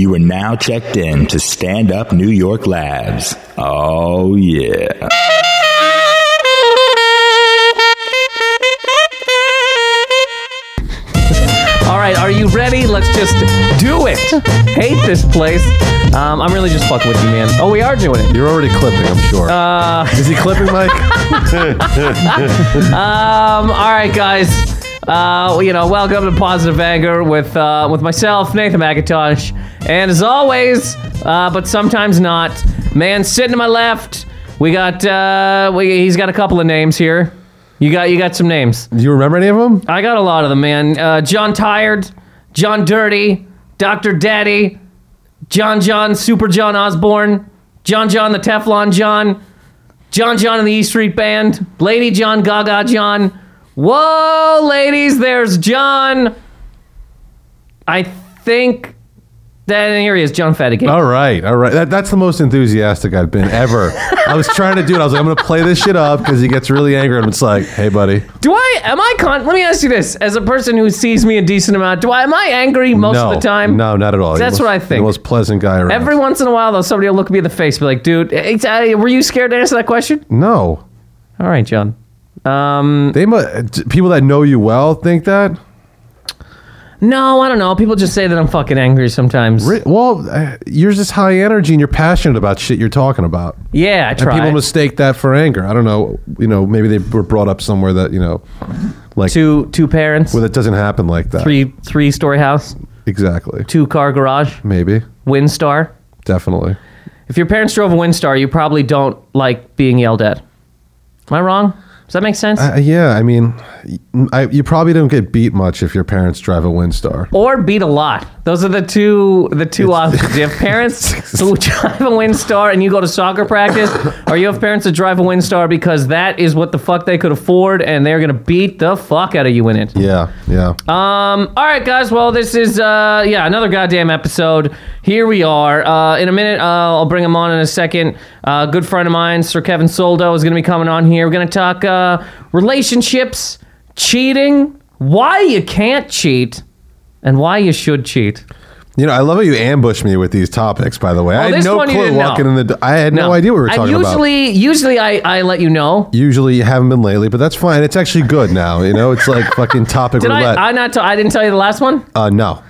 You are now checked in to Stand Up New York Labs. Oh, yeah. All right, are you ready? Let's just do it. Hate this place. Um, I'm really just fucking with you, man. Oh, we are doing it. You're already clipping, I'm sure. Uh, Is he clipping, Mike? um, all right, guys. Uh, you know, welcome to Positive Anger with uh, with myself, Nathan Macintosh, and as always, uh, but sometimes not. Man sitting to my left, we got uh, we, he's got a couple of names here. You got you got some names. Do you remember any of them? I got a lot of them, man. Uh, John Tired, John Dirty, Doctor Daddy, John John, Super John Osborne, John John the Teflon John, John John and the E Street Band, Lady John Gaga John. Whoa, ladies, there's John. I think that here he is, John Fadigan. All right, all right. That, that's the most enthusiastic I've been ever. I was trying to do it. I was like, I'm going to play this shit up because he gets really angry. And it's like, hey, buddy. Do I am I con? Let me ask you this: as a person who sees me a decent amount, do I am I angry most no, of the time? No, not at all. That's You're what I think. The most pleasant guy around. Every once in a while, though, somebody will look me in the face, and be like, "Dude, it's, uh, were you scared to answer that question?" no. All right, John. Um, They mu- people that know you well think that. no, I don't know. People just say that I'm fucking angry sometimes. Ri- Well, uh, you're just high energy and you're passionate about shit you're talking about. Yeah, I And try. people mistake that for anger. I don't know. You know, maybe they were brought up somewhere that you know, like two two parents, where that doesn't happen like that. three three story house, Exactly. two car garage, Maybe. Windstar. Definitely. If your parents drove a Windstar, you probably don't like being yelled at. Am I wrong? Does that make sense? Uh, yeah, I mean, I, you probably don't get beat much if your parents drive a Windstar. or beat a lot. Those are the two the two options. You have parents who drive a Windstar and you go to soccer practice, or you have parents that drive a Windstar because that is what the fuck they could afford and they're gonna beat the fuck out of you in it. Yeah, yeah. Um, all right, guys. Well, this is uh, yeah, another goddamn episode. Here we are. Uh, in a minute, uh, I'll bring him on in a second. Uh, good friend of mine, Sir Kevin Soldo, is going to be coming on here. We're going to talk uh, relationships, cheating, why you can't cheat, and why you should cheat. You know, I love how you ambush me with these topics. By the way, I had this no one you clue didn't walking know. in the. I had no, idea what we were I talking about. usually, Usually, I, I let you know. Usually, you haven't been lately, but that's fine. It's actually good now. You know, it's like fucking topic Did roulette. I? I not. T- I didn't tell you the last one. uh, no,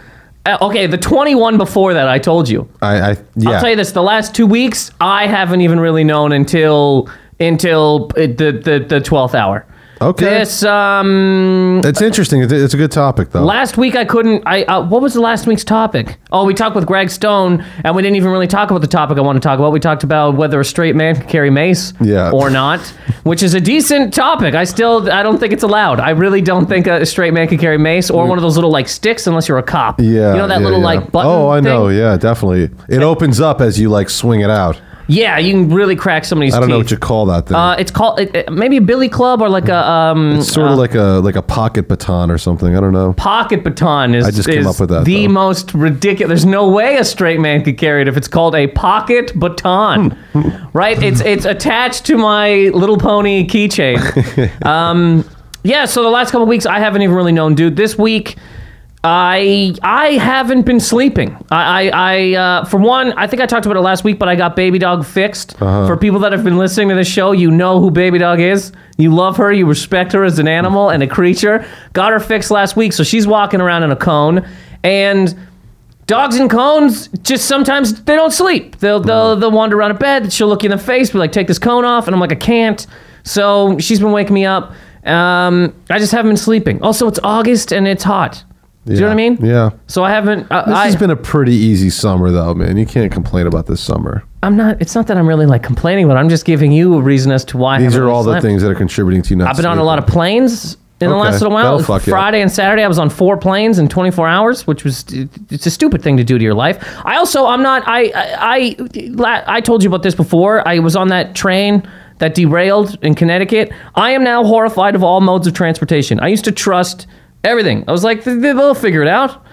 Uh, okay, the twenty-one before that, I told you. I, I yeah. I'll tell you this: the last two weeks, I haven't even really known until until the the the twelfth hour. Okay. This um It's interesting. It's, it's a good topic, though. last week I couldn't. I uh, what was the last week's topic? Oh, we talked with Greg Stone, and we didn't even really talk about the topic I want to talk about. We talked about whether a straight man can carry mace, Yeah. or not, which is a decent topic. I still I don't think it's allowed. I really don't think a straight man can carry mace or one of those little like sticks unless you're a cop. yeah, you know that yeah, little yeah. like button. Oh, I know. Yeah, definitely. It opens up as you like swing it out. Yeah, you can really crack somebody's I don't teeth. know what you call that thing. Uh, it's called it, it- maybe a billy club or like a um, it's sort of like a like a pocket baton or something. I don't know. pocket baton. Is I just came is up with that, The though. most ridiculous. There's no way a straight man could carry it if it's called a pocket baton, right? It's it's attached to my little pony keychain. um, yeah. So the last couple weeks, I haven't even really known, dude. This week. I I haven't been sleeping. I I, I uh, for one, I think I talked about it last week, but I got Baby Dog fixed. Uh-huh. For people that have been listening to this show, you know who Baby Dog is. You love her. You respect her as an animal and a creature. Got her fixed last week, so she's walking around in a cone. And dogs and cones just sometimes they don't sleep. They'll they'll, they'll wander around a bed. She'll look you in the face, be like, "Take this cone off," and I'm like, "I can't." So she's been waking me up. Um, I just haven't been sleeping. Also, it's August and it's hot. Do you know what I mean? Yeah. So I haven't. Uh, This I, has been a pretty easy summer, though, man. You can't complain about this summer. I'm not. It's not that I'm really like complaining, but I'm just giving you a reason as to why. I These haven't are all the slept. things that are contributing to you not. I've been on a lot of planes in the Okay, last little while. that'll fuck you up. Friday and Saturday, I was on four planes in 24 hours, which was it's a stupid thing to do to your life. I also I'm not I I I, I told you about this before. I was on that train that derailed in Connecticut. I am now horrified of all modes of transportation. I used to trust everything. I was like "They- they'll figure it out.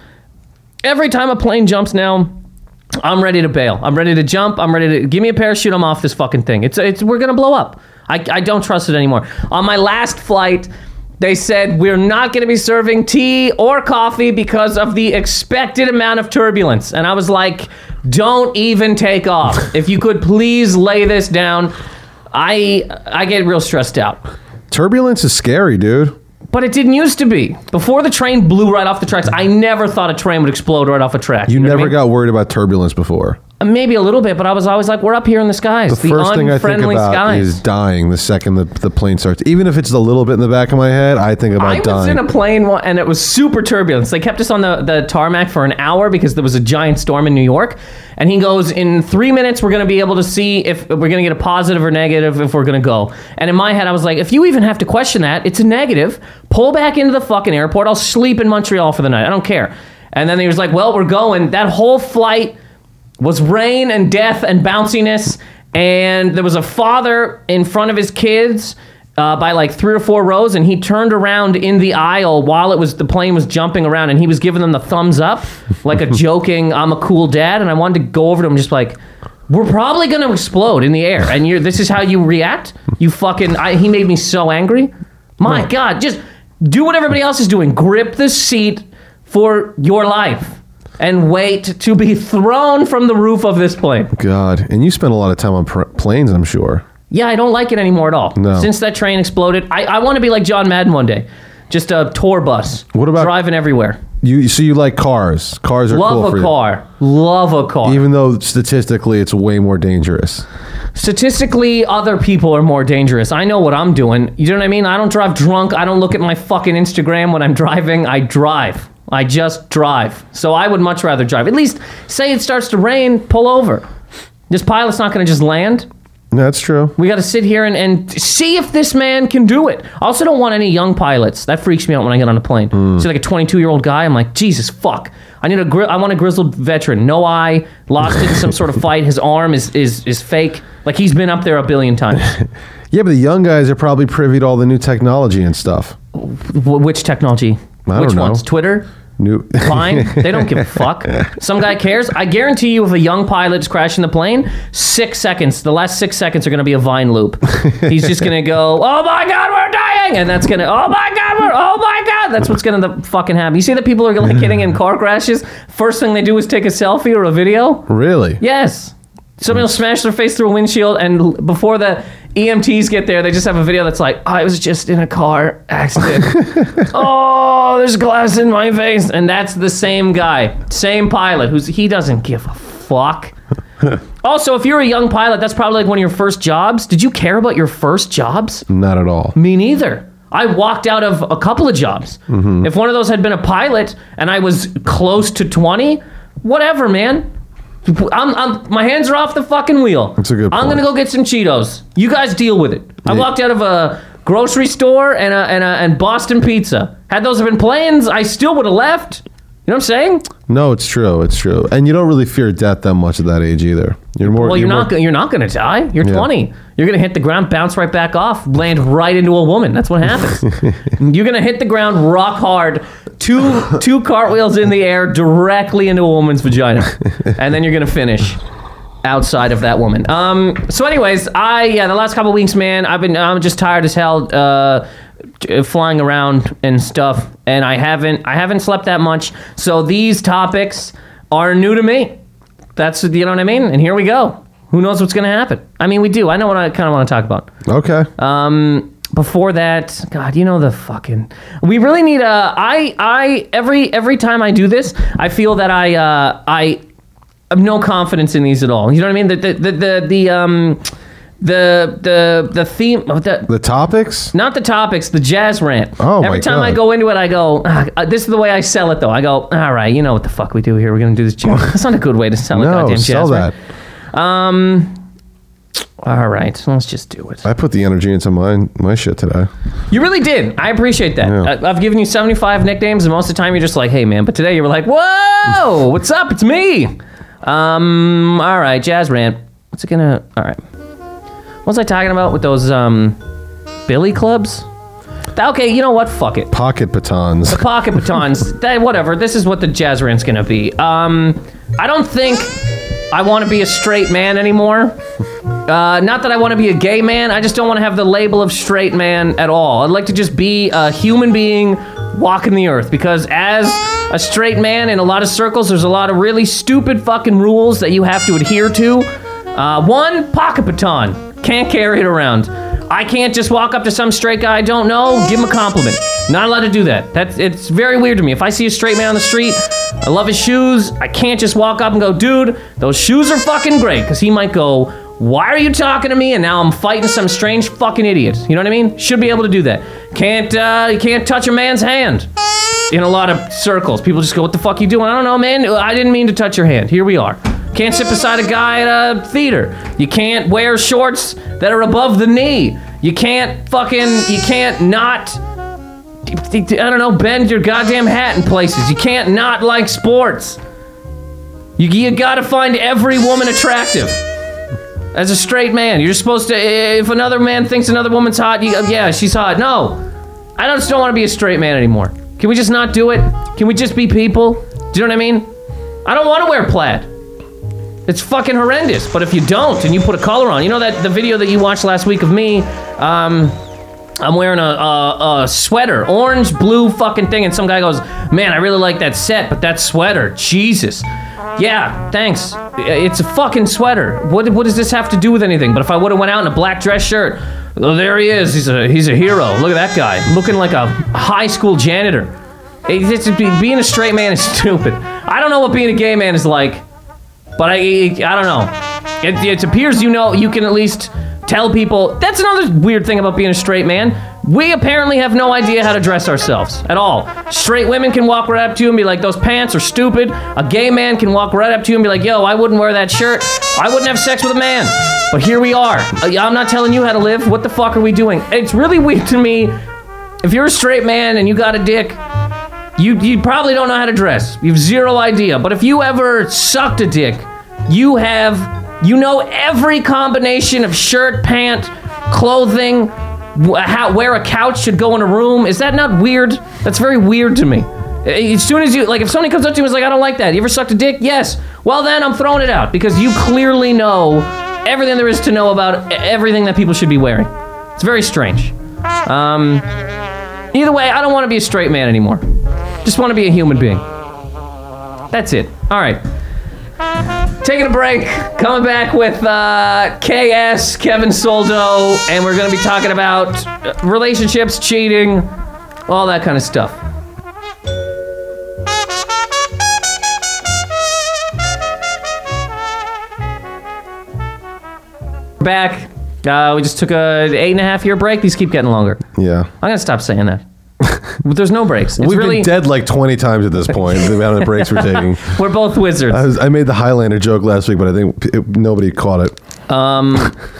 Every time a plane jumps now. I'm ready to bail. I'm ready to jump. I'm ready to give me a parachute. I'm off this fucking thing. It's it's we're gonna blow up. I, I don't trust it anymore. On my last flight they said we're not going to be serving tea or coffee because of the expected amount of turbulence. And I was like, don't even take off. if you could please lay this down. I I get real stressed out. Turbulence is scary, dude. But it didn't used to be. Before the train blew right off the tracks, I never thought a train would explode right off a track. You know what I never mean? got worried about turbulence before. Maybe a little bit, but I was always like, we're up here in the skies. The, first thing I think unfriendly about skies. is dying the second the, the plane starts. Even if it's a little bit in the back of my head, I think about I was dying. in a plane one- and it was super turbulence. They kept us on the, the tarmac for an hour because there was a giant storm in New York. And he goes, In three minutes, we're going to be able to see if we're going to get a positive or negative if we're going to go. And in my head, I was like, If you even have to question that, it's a negative. Pull back into the fucking airport. I'll sleep in Montreal for the night. I don't care. And then he was like, Well, we're going. That whole flight was rain and death and bounciness. And there was a father in front of his kids uh, by like three or four rows, and he turned around in the aisle while it was the plane was jumping around, and he was giving them the thumbs up, like a joking "I'm a cool dad." And I wanted to go over to him, just like, "We're probably gonna explode in the air, and you're this is how you react. You fucking." I, he made me so angry. My God, just do what everybody else is doing. Grip the seat for your life. And wait to be thrown from the roof of this plane. God, and you spend a lot of time on pr- planes, I'm sure. Yeah, I don't like it anymore at all. No. Since that train exploded, I, I want to be like John Madden one day. Just a tour bus. What about- driving everywhere? You so you like cars? Cars are cool Love for a you. car. Love a car. even though statistically it's way more dangerous. Statistically, other people are more dangerous. I know what I'm doing. You know what I mean? I don't drive drunk. I don't look at my fucking Instagram when I'm driving. I drive. I just drive. So I would much rather drive. At least say it starts to rain, pull over. This pilot's not going to just land. That's true. We got to sit here and, and see if this man can do it. I also don't want any young pilots. That freaks me out when I get on a plane. Hmm. See like a 22 year old guy. I'm like, Jesus fuck. I need a gri- I want a grizzled veteran. No eye, lost in some sort of fight. His arm is is is fake. Like he's been up there a billion times. Yeah, but the young guys are probably privy to all the new technology and stuff. Wh- Which technology? I Which don't know. ones? Twitter. New. Vine? they don't give a fuck. Some guy cares. I guarantee you, if a young pilot's crashing the plane, six seconds, the last six seconds are going to be a Vine loop. He's just going to go, "Oh my god, we're dying," and that's going to, "Oh my god, we're, oh my god," that's what's going to fucking happen. You see that people are like getting in car crashes. First thing they do is take a selfie or a video. really? Yes. Somebody will smash their face through a windshield, and before the EMTs get there, they just have a video that's like, I was just in a car accident. oh, there's glass in my face. And that's the same guy, same pilot, who's he doesn't give a fuck. also, if you're a young pilot, that's probably like one of your first jobs. Did you care about your first jobs? Not at all. Me neither. I walked out of a couple of jobs. Mm-hmm. If one of those had been a pilot and I was close to 20, whatever, man. I'm, I'm, my hands are off the fucking wheel. That's a good I'm point. gonna go get some Cheetos. You guys deal with it. I Yeah. walked out of a grocery store and a, and a, and Boston Pizza. Had those been planes, I still would have left. You know what I'm saying? No, it's true. It's true. And you don't really fear death that much at that age either. You're more. Well, you're, more- not go- you're not gonna die. You're Yeah. 20. You're gonna hit the ground, bounce right back off, land right into a woman. That's what happens. you're gonna hit the ground rock hard, two two cartwheels in the air directly into a woman's vagina, and then you're gonna finish outside of that woman. Um. So, anyways, I yeah, the last couple weeks, man, I've been I'm just tired as hell. Uh, flying around and stuff and i haven't i haven't slept that much. So these topics are new to me. That's you know what i mean? And here we go. Who knows what's going to happen? I mean we do. I know what i kind of want to talk about. Okay. um before that god you know the fucking we really need a i i every every time i do this i feel that i uh i have no confidence in these at all. You know what i mean? The the the, the, the um the the the theme of the the topics. not the topics, the jazz rant. Oh, Every my time I God. go into it, I go, ah, uh, this is the way I sell it, though. I go, all right, you know what the fuck we do here. We're going to do this jazz. That's not a good way to sell a No, goddamn sell jazz that. rant. Um, all right, let's just do it. I put the energy into my my shit today. You really did. I appreciate that. Yeah. I, I've given you 75 nicknames, and most of the time you're just like, hey, man. But today you were like, whoa, what's up? It's me. Um, all right, jazz rant. What's it gonna? All right. What was I talking about with those um, Billy clubs? Okay, you know what? Fuck it. Pocket batons. The Pocket batons. that, whatever. This is what the jazz rant's gonna be. Um, I don't think I want to be a straight man anymore. Uh, not that I want to be a gay man. I just don't want to have the label of straight man at all. I'd like to just be a human being walking the earth because as a straight man in a lot of circles, there's a lot of really stupid fucking rules that you have to adhere to. Uh, one, pocket baton. Can't carry it around. I can't just walk up to some straight guy I don't know, give him a compliment. Not allowed to do that. That's it's very weird to me. If I see a straight man on the street, I love his shoes. I can't just walk up and go, dude, those shoes are fucking great. Because he might go, why are you talking to me? And now I'm fighting some strange fucking idiot. You know what I mean? Should be able to do that. Can't uh, you can't touch a man's hand in a lot of circles. People just go, what the fuck you doing? I don't know, man. I didn't mean to touch your hand. Here we are. Can't sit beside a guy at a theater. You can't wear shorts that are above the knee. You can't fucking, you can't not, I don't know, bend your goddamn hat in places. You can't not like sports. You, you gotta find every woman attractive. As a straight man, you're supposed to, if another man thinks another woman's hot, you, yeah, she's hot. No, I just don't want to be a straight man anymore. Can we just not do it? Can we just be people? Do you know what I mean? I don't want to wear plaid. It's fucking horrendous. But if you don't and you put a collar on, you know that the video that you watched last week of me, um, I'm wearing a, a, a sweater, orange, blue fucking thing, and some guy goes, "Man, I really like that set, but that sweater, Jesus." Yeah, thanks. It's a fucking sweater. What what does this have to do with anything? But if I would have went out in a black dress shirt, oh, there he is. He's a he's a hero. Look at that guy, looking like a high school janitor. Being a straight man is stupid. I don't know what being a gay man is like. But I, I don't know. It, it appears you know you can at least tell people. That's another weird thing about being a straight man. We apparently have no idea how to dress ourselves at all. Straight women can walk right up to you and be like, "Those pants are stupid." A gay man can walk right up to you and be like, "Yo, I wouldn't wear that shirt. I wouldn't have sex with a man." But here we are. Uh, I'm not telling you how to live. What the fuck are we doing? It's really weird to me. If you're a straight man and you got a dick, you you probably don't know how to dress. You have zero idea. But if you ever sucked a dick, you have you know every combination of shirt, pant, clothing, how where a couch should go in a room. Is that not weird? That's very weird to me. As soon as you like, if somebody comes up to you and is like, "I don't like that," you ever sucked a dick? Yes. Well, then I'm throwing it out because you clearly know everything there is to know about everything that people should be wearing. It's very strange. Um, either way, I don't want to be a straight man anymore. Just want to be a human being. That's it. All right. Taking a break. Coming back with uh, KS, Kevin Soldo, and we're going to be talking about uh, relationships, cheating, all that kind of stuff. Back. Uh, we just took a eight and a half year break. These keep getting longer. Yeah. I'm gonna stop saying that. But There's no breaks. It's We've really been dead like 20 times at this point, the amount of breaks we're taking. we're both wizards. I, was, I made the Highlander joke last week, but I think it, nobody caught it.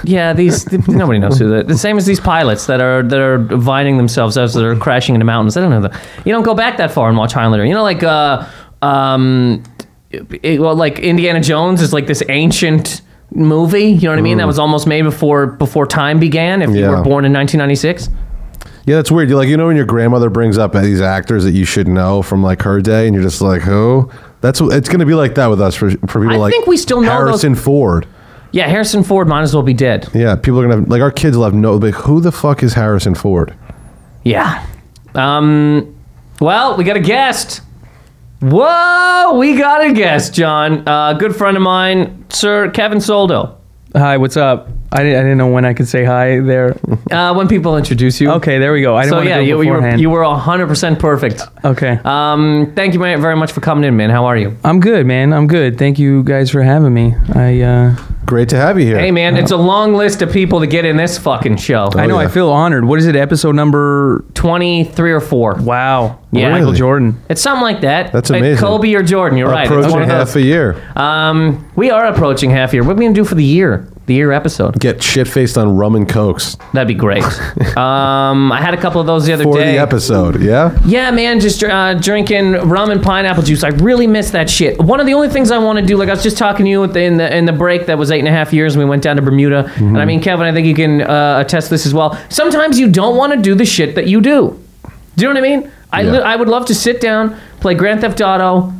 Yeah, these nobody knows who the the same as these pilots that are that are vining themselves as they're crashing into mountains. I don't know that you don't go back that far and watch Highlander. You know, like uh, um, it, well, like Indiana Jones is like this ancient movie. You know what I mean? That was almost made before before time began. If you were born in 1996. Yeah, that's weird. You're like, you know, when your grandmother brings up these actors that you should know from like her day, and you're just like, who? That's it's going to be like that with us for, for people I like think we still know those- Harrison Ford. Yeah, Harrison Ford might as well be dead. Yeah, people are gonna have, like our kids will have no like who the fuck is Harrison Ford? Yeah. Um. Well, we got a guest. Whoa, we got a guest, John. Uh, good friend of mine, Sir Kevin Soldo. Hi, what's up? I didn't, I didn't know when I could say hi there. Uh, when people introduce you. Okay, there we go. I didn't So want yeah, to do you, it you were beforehand. you were hundred percent perfect. okay. Um, thank you very very much for coming in, man. How are you? I'm good, man. I'm good. Thank you guys for having me. I uh, Great to have you here. Hey, man, it's a long list of people to get in this fucking show. I know yeah. I feel honored. What is it? Episode number? Twenty three or four. Wow. Yeah. Michael Really? Jordan. It's something like that. That's Like amazing. Kobe or Jordan. You're right. It's Approaching one of half a year. Um, we are approaching half a year. What are we gonna do for the year? The year episode. Get shit faced on rum and cokes That'd be great. um, I had a couple of those the other for day. the episode. Yeah. Yeah, man, just uh, drinking rum and pineapple juice. I really miss that shit. One of the only things I want to do, like I was just talking to you at the, in the in the break that was eight and a half years, and we went down to Bermuda. And I mean, Kevin, I think you can uh, attest this as well. Sometimes you don't want to do the shit that you do. Do you know what I mean? I Yeah. li- I would love to sit down, play Grand Theft Auto,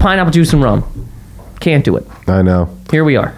pineapple juice and rum. Can't do it. I know. Here we are.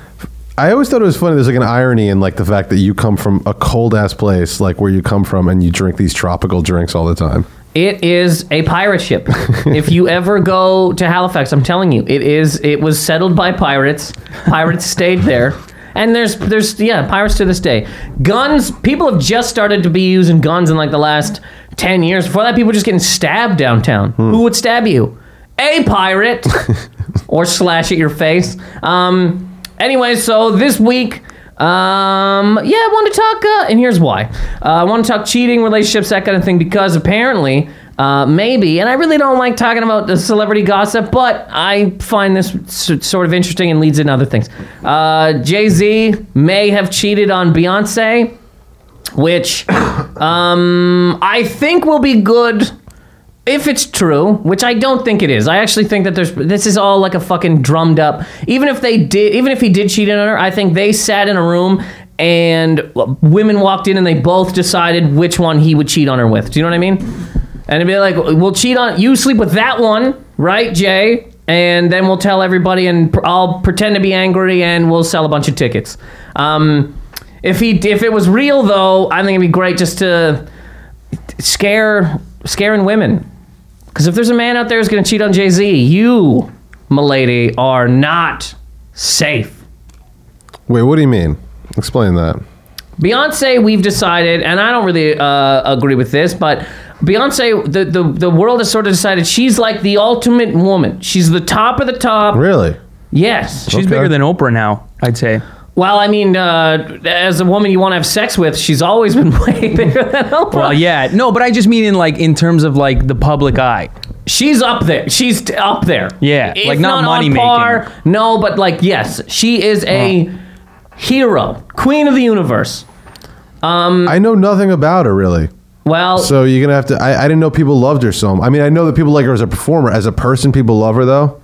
I always thought it was funny. There's like an irony in like the fact that you come from a cold ass place, like where you come from, and you drink these tropical drinks all the time. It is a pirate ship. if you ever go to Halifax, I'm telling you, it is. It was settled by pirates. Pirates stayed there, and there's there's yeah pirates to this day. Guns. People have just started to be using guns in like the last ten years. Before that, people were just getting stabbed downtown. Who would stab you? A pirate, or slash at your face. Um. Anyway, so this week. Um, yeah, I want to talk, uh, and here's why. Uh, I want to talk cheating, relationships, that kind of thing, because apparently, uh, maybe, and I really don't like talking about the celebrity gossip, but I find this sort of interesting and leads into other things. Uh, Jay Z may have cheated on Beyonce, which um, I think will be good if it's true, which I don't think it is, I actually think that there's this is all like a fucking drummed up. Even if they did, even if he did cheat on her, I think they sat in a room and women walked in and they both decided which one he would cheat on her with. Do you know what I mean? And it'd be like, we'll cheat on you, sleep with that one, right, Jay? And then we'll tell everybody, and I'll pretend to be angry, and we'll sell a bunch of tickets. Um, if he, if it was real though, I think it'd be great just to scare, scaring women. Because if there's a man out there who's going to cheat on Jay Z, you, milady, are not safe. Wait, what do you mean? Explain that. Beyonce, we've decided, and I don't really uh, agree with this, but Beyonce, the, the, the world has sort of decided she's like the ultimate woman. She's the top of the top. Really? Yes. She's Okay. bigger than Oprah now, I'd say. Well, I mean, uh, as a woman you want to have sex with, she's always been way bigger than Oprah. Well, yeah. No, but I just mean in like in terms of like the public eye. She's up there. She's t- up there. Yeah, If like not money on making. par, No, but like yes, she is a hero, queen of the universe. I know nothing about her really. Well, So you're gonna have to. I, I didn't know people loved her so. I mean, I know that people like her as a performer. As a person, people love her though.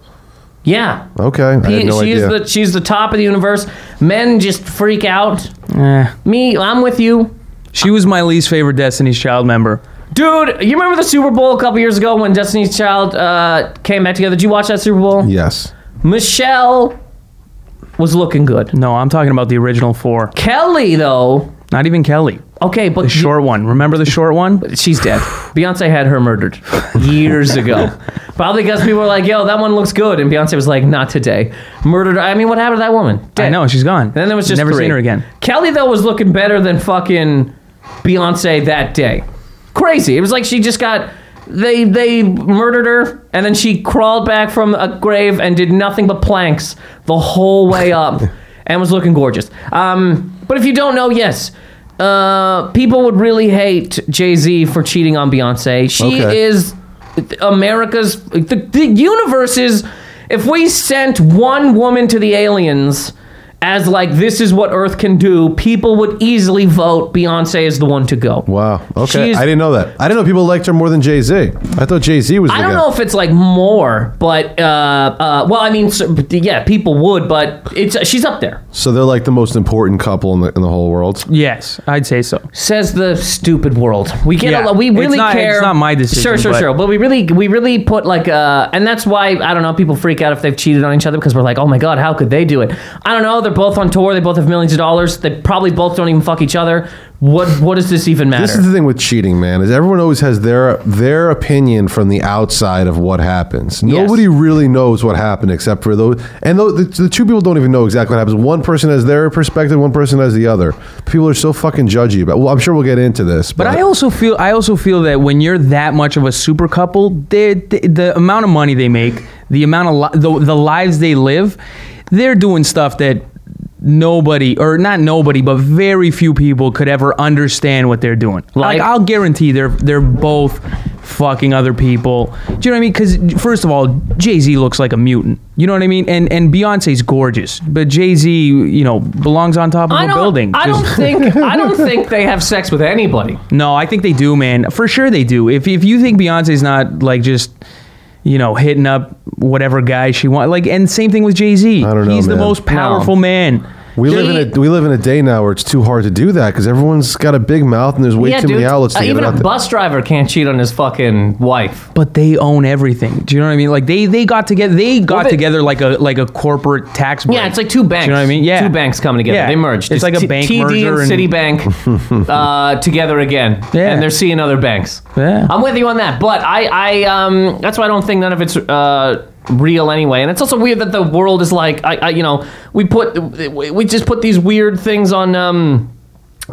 Yeah. Okay, I had no she idea. is the she's the top of the universe. Men just freak out. Eh. Me, I'm with you. She was my least favorite Destiny's Child member. Dude, you remember the Super Bowl a couple years ago when Destiny's Child uh, came back together? Did you watch that Super Bowl? yes. Michelle was looking good. No, I'm talking about the original four. Kelly, though, Not even Kelly. Okay, but The short one. Remember the short one? she's dead. Beyonce had her murdered years ago. Probably because people were like, yo, that one looks good. And Beyonce was like, not today. Murdered. I mean, what happened to that woman? Dead. I know she's gone. And then there was just never three. seen her again. Kelly though was looking better than fucking Beyonce that day. Crazy. It was like she just got they they murdered her and then she crawled back from a grave and did nothing but planks the whole way up and was looking gorgeous. Um, but if you don't know, yes. Uh, people would really hate Jay Z for cheating on Beyonce. She Okay. is America's the, the universe is if we sent one woman to the aliens as like this is what Earth can do, people would easily vote Beyonce is the one to go. Wow. Okay. She's- I didn't know that. I didn't know people liked her more than Jay Z. I thought Jay Z was. The I don't guy. know if it's like more, but uh, uh, well, I mean, so, yeah, people would, but it's she's up there. So they're like the most important couple in the in the whole world. Yes, I'd say so. Says the stupid world. We get Yeah, a lot. We it's really not- care. it's not my decision, Sure, sure, but- sure. But we really, we really put like, uh, and that's why I don't know. People freak out if they've cheated on each other because we're like, oh my god, how could they do it? I don't know. They're both on tour. They both have millions of dollars. They probably both don't even fuck each other. What, what does this even matter? This is the thing with cheating, man. Is everyone always has their their opinion from the outside of what happens. Nobody really knows what happened except for those. And those, the, the two people don't even know exactly what happens. One person has their perspective. One person has the other. People are so fucking judgy about. Well, I'm sure we'll get into this, but, But I also feel I also feel that when you're that much of a super couple, they, the, the amount of money they make, the amount of li- the, the lives they live, they're doing stuff that nobody or not nobody, but very few people could ever understand what they're doing. Like- Like, I'll guarantee they're they're both fucking other people. Do you know what I mean? Because first of all, Jay Z looks like a mutant. You know what I mean? And and Beyonce's gorgeous, but Jay Z, you know, belongs on top of I a building. I Just- don't think. I don't think they have sex with anybody. no, I think they do, man. For sure they do. If if you think Beyonce's not like just you know hitting up whatever guy she wants, like, and same thing with Jay Z. I don't know, He's the man. most powerful man. We live in a we live in a day now where it's too hard to do that because everyone's got a big mouth and there's way yeah, too dude, many outlets to uh, get even it a out there. bus driver can't cheat on his fucking wife. but they own everything. Do you know what I mean? Like they they got together. They got they- together like a like a corporate tax. Break. Yeah, it's like two banks. Do you know what I mean? Yeah, two banks coming together. Yeah. They merged. It's like a T- bank TD merger and and- Citibank uh, together again, Yeah. and they're seeing other banks. Yeah. I'm with you on that, but I, I, um, that's why I don't think none of it's uh, real anyway. And it's also weird that the world is like, I, I you know, we put, we just put these weird things on. Um,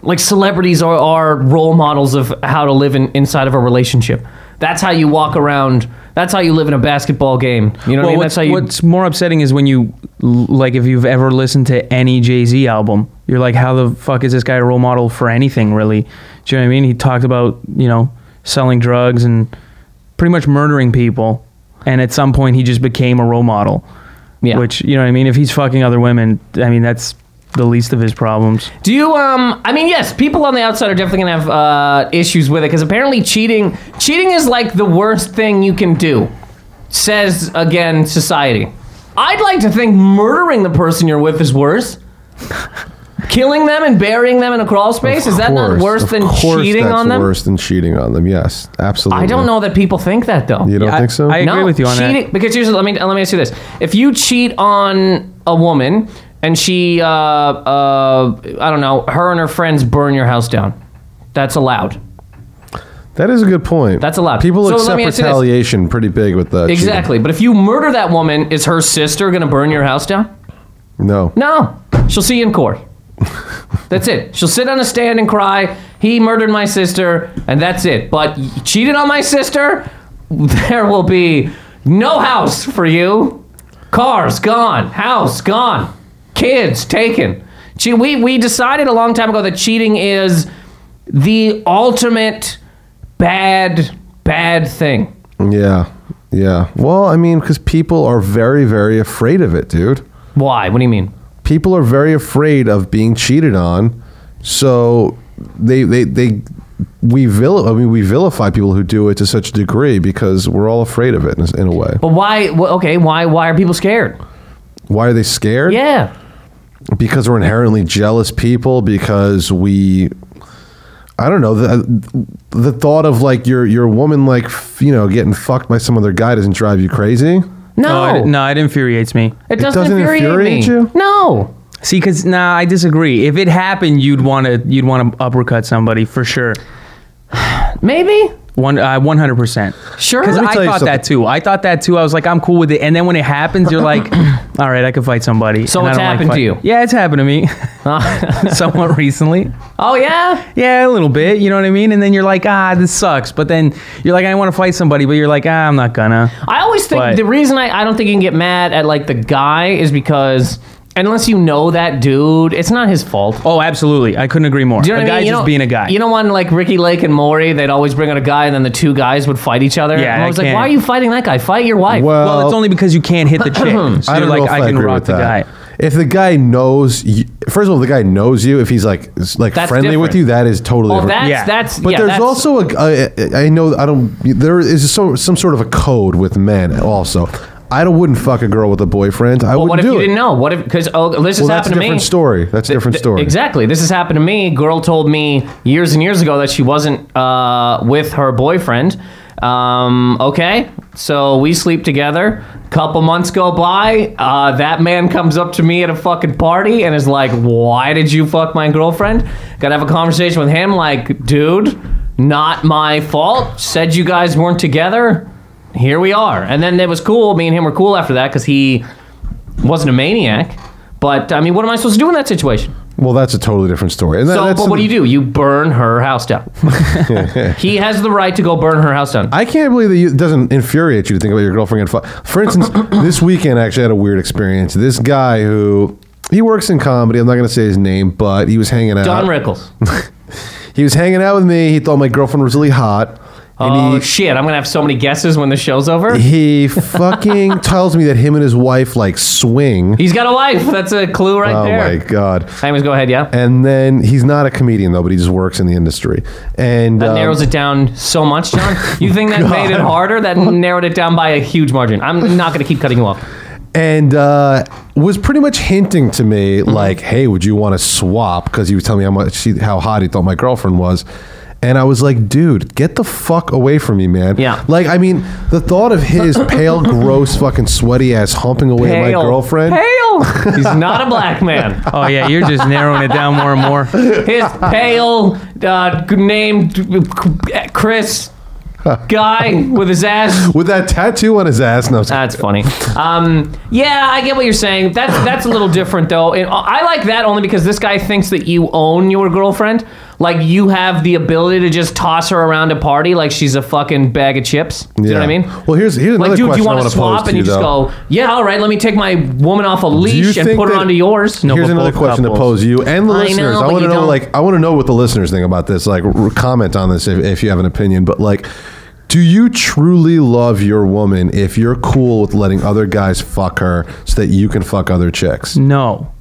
like celebrities are, are role models of how to live in, inside of a relationship. That's how you walk around. That's how you live in a basketball game. You know what I mean? what's, That's how you. what's more upsetting is when you like if you've ever listened to any Jay Z album, you're like, how the fuck is this guy a role model for anything really? Do you know what I mean? He talked about you know selling drugs and pretty much murdering people, and at some point he just became a role model. Yeah. Which you know what I mean? If he's fucking other women, I mean that's the least of his problems. Do you? Um, I mean, yes. People on the outside are definitely gonna have uh, issues with it because apparently cheating, cheating is like the worst thing you can do. Says again, society. I'd like to think murdering the person you're with is worse. Killing them and burying them in a crawl space is that not worse than cheating that's on them? Worse than cheating on them. Yes, absolutely. I don't know that people think that though. You don't I- think so? I- agree with you on that. Because here's, let me let me ask you this: If you cheat on a woman and she, uh, uh, I don't know, her and her friends burn your house down, that's allowed. that is a good point. That's allowed. People So let accept me ask you this. retaliation pretty big with that. Exactly. But if you murder that woman, is her sister going to burn your house down? No. No. She'll see you in court. That's it. She'll sit on a stand and cry, he murdered my sister, and that's it. But you cheated on my sister, there will be no house for you. Cars gone, house gone, kids taken. Che- we, we decided a long time ago that cheating is the ultimate bad, bad thing. Yeah. Yeah. Well, I mean, because people are very, very afraid of it, dude. Why? What do you mean? People are very afraid of being cheated on, so they they they we vil- I mean we vilify people who do it to such a degree because we're all afraid of it in a, in a way. But why? wh- Okay, why? Why are people scared? Why are they scared? Yeah. because we're inherently jealous people because we I don't know the uh, the thought of like your your woman like f- you know getting fucked by some other guy doesn't drive you crazy. No. Oh, it, no, it infuriates me. It doesn't, doesn't infuriate, infuriate me. you? No. See, because nah, I disagree. If it happened, you'd want to you'd want to uppercut somebody for sure. Maybe. One uh, one hundred percent. Sure. Because Let me I tell you thought that too. I thought that too. I was like, I'm cool with it. And then when it happens, you're like, all right, I could fight somebody. So And I it's don't like happened to fight- you? Yeah, it's happened to me somewhat recently. oh yeah. Yeah, a little bit. You know what I mean? And then you're like, ah, this sucks. But then you're like, I want to fight somebody, but you're like, ah, I'm not gonna. I always think But- the reason I, I don't think you can get mad at like the guy is because unless you know that dude, it's not his fault. Oh, absolutely. I couldn't agree more. Do you know a what I guy mean? You just know- being a guy. You know, when like Ricki Lake and Maury, they'd always bring out a guy, and then the two guys would fight each other. Yeah, and I I was like, can't. why are you fighting that guy? Fight your wife. Well, well, it's only because you can't hit the chick. So I you're don't like, know if I, I can agree rock with the that. guy. If the guy knows, you, first of all, the guy knows you. If he's like is, like That's friendly with different. you, that is totally oh, different. that's Yeah. that's. But yeah, there's that's- also a I, I know I don't there is so, some sort of a code with men also. I wouldn't fuck a girl with a boyfriend. I But wouldn't what if do you it. didn't know? What if because oh, this has well, that's happened to me. That's a different story. That's a different Th- story. Exactly. This has happened to me. Girl told me years and years ago that she wasn't uh, with her boyfriend. Um, okay, so we sleep together. Couple months go by. Uh, that man comes up to me at a fucking party and is like, "Why did you fuck my girlfriend?" Gotta have a conversation with him. Like, dude, not my fault. Said you guys weren't together. Here we are. And then it was cool. Me and him were cool after that because he wasn't a maniac. But I mean, what am I supposed to do in that situation? Well, that's a totally different story. And that, So, that's but what do you do? You burn her house down. he has the right to go burn her house down. I can't believe that you, it doesn't infuriate you to think about your girlfriend getting fucked. For instance, this weekend I actually had a weird experience. This guy who he works in comedy. I'm not going to say his name, but he was hanging out. Don Rickles. He was hanging out with me. He thought my girlfriend was really hot. And Oh he, shit! I'm gonna have so many guesses when the show's over. he fucking tells me that him and his wife like swing. He's got a wife. That's a clue right oh there. Oh my god! Anyways, go ahead. Yeah, And then he's not a comedian though, but he just works in the industry. And that um, narrows it down so much, John. You think that made it harder? That narrowed it down by a huge margin. I'm not gonna keep cutting you off. and uh, was pretty much hinting to me like, "Hey, would you want to swap?" Because he was telling me how much he, how hot he thought my girlfriend was. And I was like, dude, get the fuck away from me, man. Yeah. Like, I mean, the thought of his pale, gross, fucking sweaty ass humping away at my girlfriend. Pale. He's not a black man. Oh yeah, you're just narrowing it down more and more. His pale, uh, named Chris guy with his ass. With that tattoo on his ass. No, I'm That's funny. Um, yeah, I get what you're saying. That's that's a little different though. And I like that only because this guy thinks that you own your girlfriend. Like you have the ability to just toss her around a party like she's a fucking bag of chips. Do you know what I mean? Well, here's here's another Like, dude, do question you I want want to to pose swap? to And you, you just though. go, yeah, all right, let me take my woman off a leash and think put her that- onto yours. No, Here's but another both question to couples. pose you and the I know, listeners. I but want to you know, don't- like, I want to know what the listeners think about this. Like, r- comment on this if, if you have an opinion. But like, do you truly love your woman if you're cool with letting other guys fuck her so that you can fuck other chicks? No.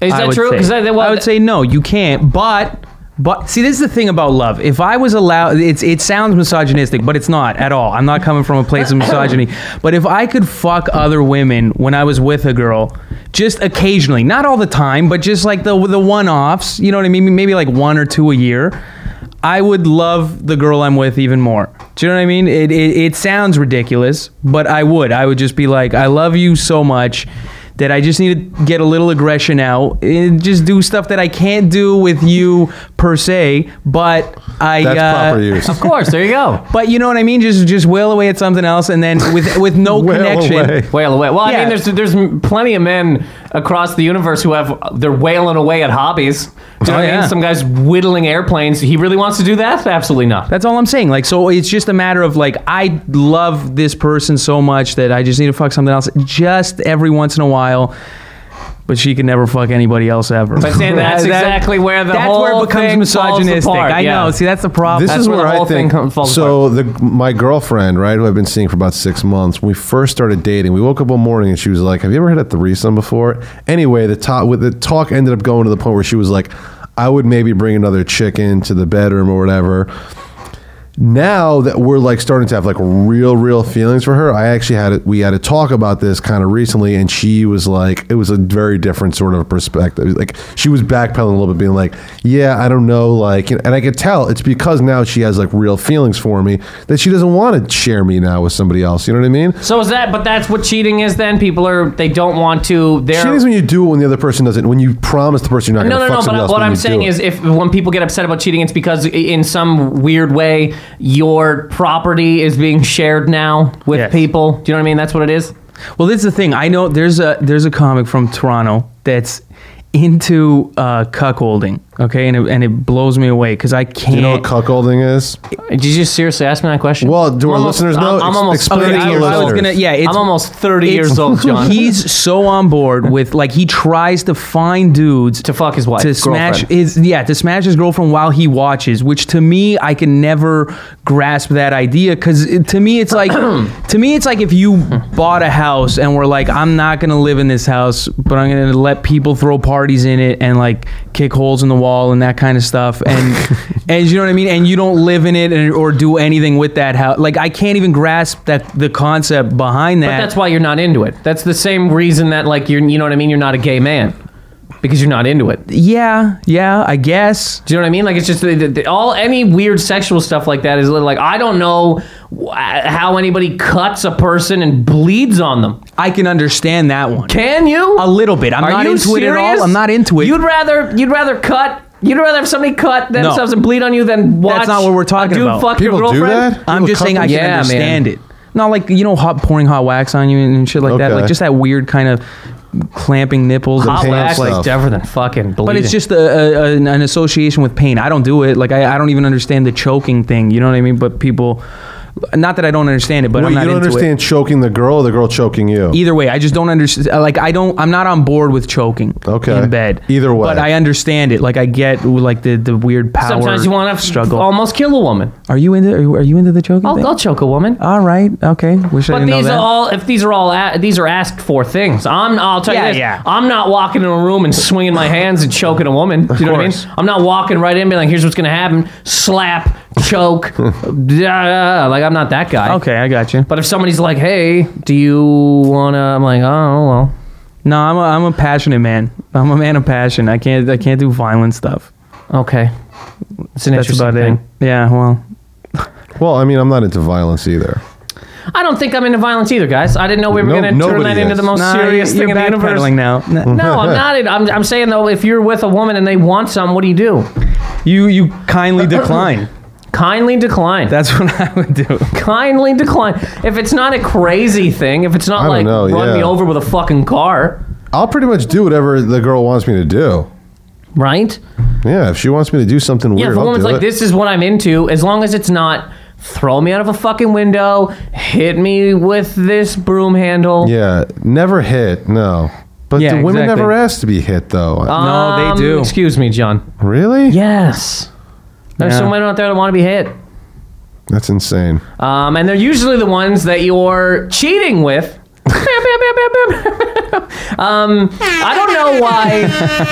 Is I that would true? say. Because I, well, I would say no, you can't. But but see, this is the thing about love. If I was allowed, it's it sounds misogynistic, but it's not at all. I'm not coming from a place of misogyny. But if I could fuck other women when I was with a girl, just occasionally, not all the time, but just like the the one offs, you know what I mean? Maybe like one or two a year. I would love the girl I'm with even more. Do you know what I mean? It, it, it sounds ridiculous, but I would. I would just be like, I love you so much that I just need to get a little aggression out and just do stuff that I can't do with you per se, but I That's uh, proper use. of course, there you go. But you know what I mean? Just just wail away at something else, and then with with no Wail connection. away. Wail away. Well, I Yeah. mean, there's there's plenty of men across the universe who have they're wailing away at hobbies. Do you know Oh, what I yeah. mean? Some guys whittling airplanes. He really wants to do that? Absolutely not. That's all I'm saying. Like, so it's just a matter of like, I love this person so much that I just need to fuck something else just every once in a while. But she can never fuck anybody else ever. But see, that's exactly where the that's whole where it becomes thing falls misogynistic. apart, I yeah. know. See, that's the problem. This That's is where where the I whole thing think. comes- falls so the my girlfriend, right, who I've been seeing for about six months, when we first started dating, we woke up one morning and she was like, "Have you ever had a threesome before?" Anyway, the talk with the talk ended up going to the point where she was like, "I would maybe bring another chick into the bedroom or whatever." Now that we're like starting to have like real real feelings for her i actually had it we had to talk about this kind of recently and she was like it was a very different sort of perspective like she was backpedaling a little bit being like yeah i don't know like and i could tell it's because now she has like real feelings for me that she doesn't want to share me now with somebody else you know what i mean So is that? But that's what cheating is. Then people are they don't want to. They're cheating is when you do it when the other person doesn't when you promise the person you're not no, going no, fuck no. somebody But else what I'm saying is, if when people get upset about cheating, it's because in some weird way your property is being shared now with Yes. people. Do you know what I mean? That's what it is. Well, this is the thing. I know there's a there's a comic from Toronto that's into uh, cuckolding. Okay, and it, and it blows me away because I can't. do you know what cuckolding is Did you just seriously ask me that question? Well, do our I'm almost- listeners know? I'm, I'm almost explain 30 it to years old. I was gonna. Yeah, it's, I'm almost 30 it's- years old, John. He's so on board with like he tries to find dudes to fuck his wife, to smash girlfriend. his yeah to smash his girlfriend while he watches which to me i can never grasp that idea because to me it's like to me it's like if you bought a house and were like i'm not gonna live in this house but i'm gonna let people throw parties in it and like kick holes in the wall and that kind of stuff. And and you know what i mean? And you don't live in it and, or do anything with that house. Like i can't even grasp that the concept behind that. But that's why you're not into it. That's the same reason that like you're you know what I mean. You're not a gay man because you're not into it. yeah yeah i guess Do you know what I mean? Like it's just the, the, the- all any weird sexual stuff like that is little like I don't know wh- how anybody cuts a person and bleeds on them. i can understand that one Can you? A little bit. I'm Are not you into it at all. serious? I'm not into it. You'd rather you'd rather cut. You'd rather have somebody cut themselves and bleed on you than watch. That's not what we're a talking dude about. Fuck People your do girlfriend. that? I'm People just saying I can Yeah, understand man. it. Not like you know, hot, pouring hot wax on you and shit like that. Like just that weird kind of clamping nipples. Hot pain wax stuff. is different than fucking bleeding. But it's just a, a, an, an association with pain. I don't do it. Like I, I don't even understand the choking thing. You know what I mean? But people, not that I don't understand it, but Wait, I'm you don't into understand choking the girl or the girl choking you. Either way, I just don't understand. Uh, like I don't. I'm not on board with choking. Okay. In bed. Either way. But I understand it. Like I get like the the weird power. sometimes you want to struggle. almost kill a woman. Are you into? Are you, are you into the choking I'll, thing? I'll choke a woman. All right. Okay. Wish I But didn't know these that. are all if these are all a, these are asked for things. I'm I'll tell Yeah, you this. yeah. I'm not walking in a room and swinging my hands and choking a woman. Do you know what I course. mean? I'm not walking right in and being like, here's what's gonna happen: slap, choke, da, da, da. like Like I'm not that guy. Okay, I got you. But if somebody's like, "Hey, do you wanna?" I'm like, "Oh well." No, I'm a, I'm a passionate man. I'm a man of passion. I can't I can't do violent stuff. Okay. It's an That's interesting about thing. it. Yeah, well, Well, I mean, I'm not into violence either. I don't think I'm into violence either, guys. I didn't know we were No- going to turn nobody that into is. the most nah, serious you're thing in the universe. backpedaling now. N- No, I'm not. I'm, I'm saying though, if you're with a woman and they want some, what do you do? You you kindly decline. Kindly decline. That's what I would do. Kindly decline. If it's not a crazy thing, if it's not I don't like know, run me over with a fucking car, I'll pretty much do whatever the girl wants me to do. right? Yeah, if she wants me to do something Yeah, weird, if a I'll woman's do like, it. this is what I'm into, as long as it's not throw me out of a fucking window, hit me with this broom handle. Yeah, never hit. No, but Yeah, the women exactly. never ask to be hit though. No, they Um, do. Excuse me, John. really? Yes. There's Yeah. some women out there that want to be hit. That's insane. Um, and they're usually the ones that you're cheating with. um, I don't know why.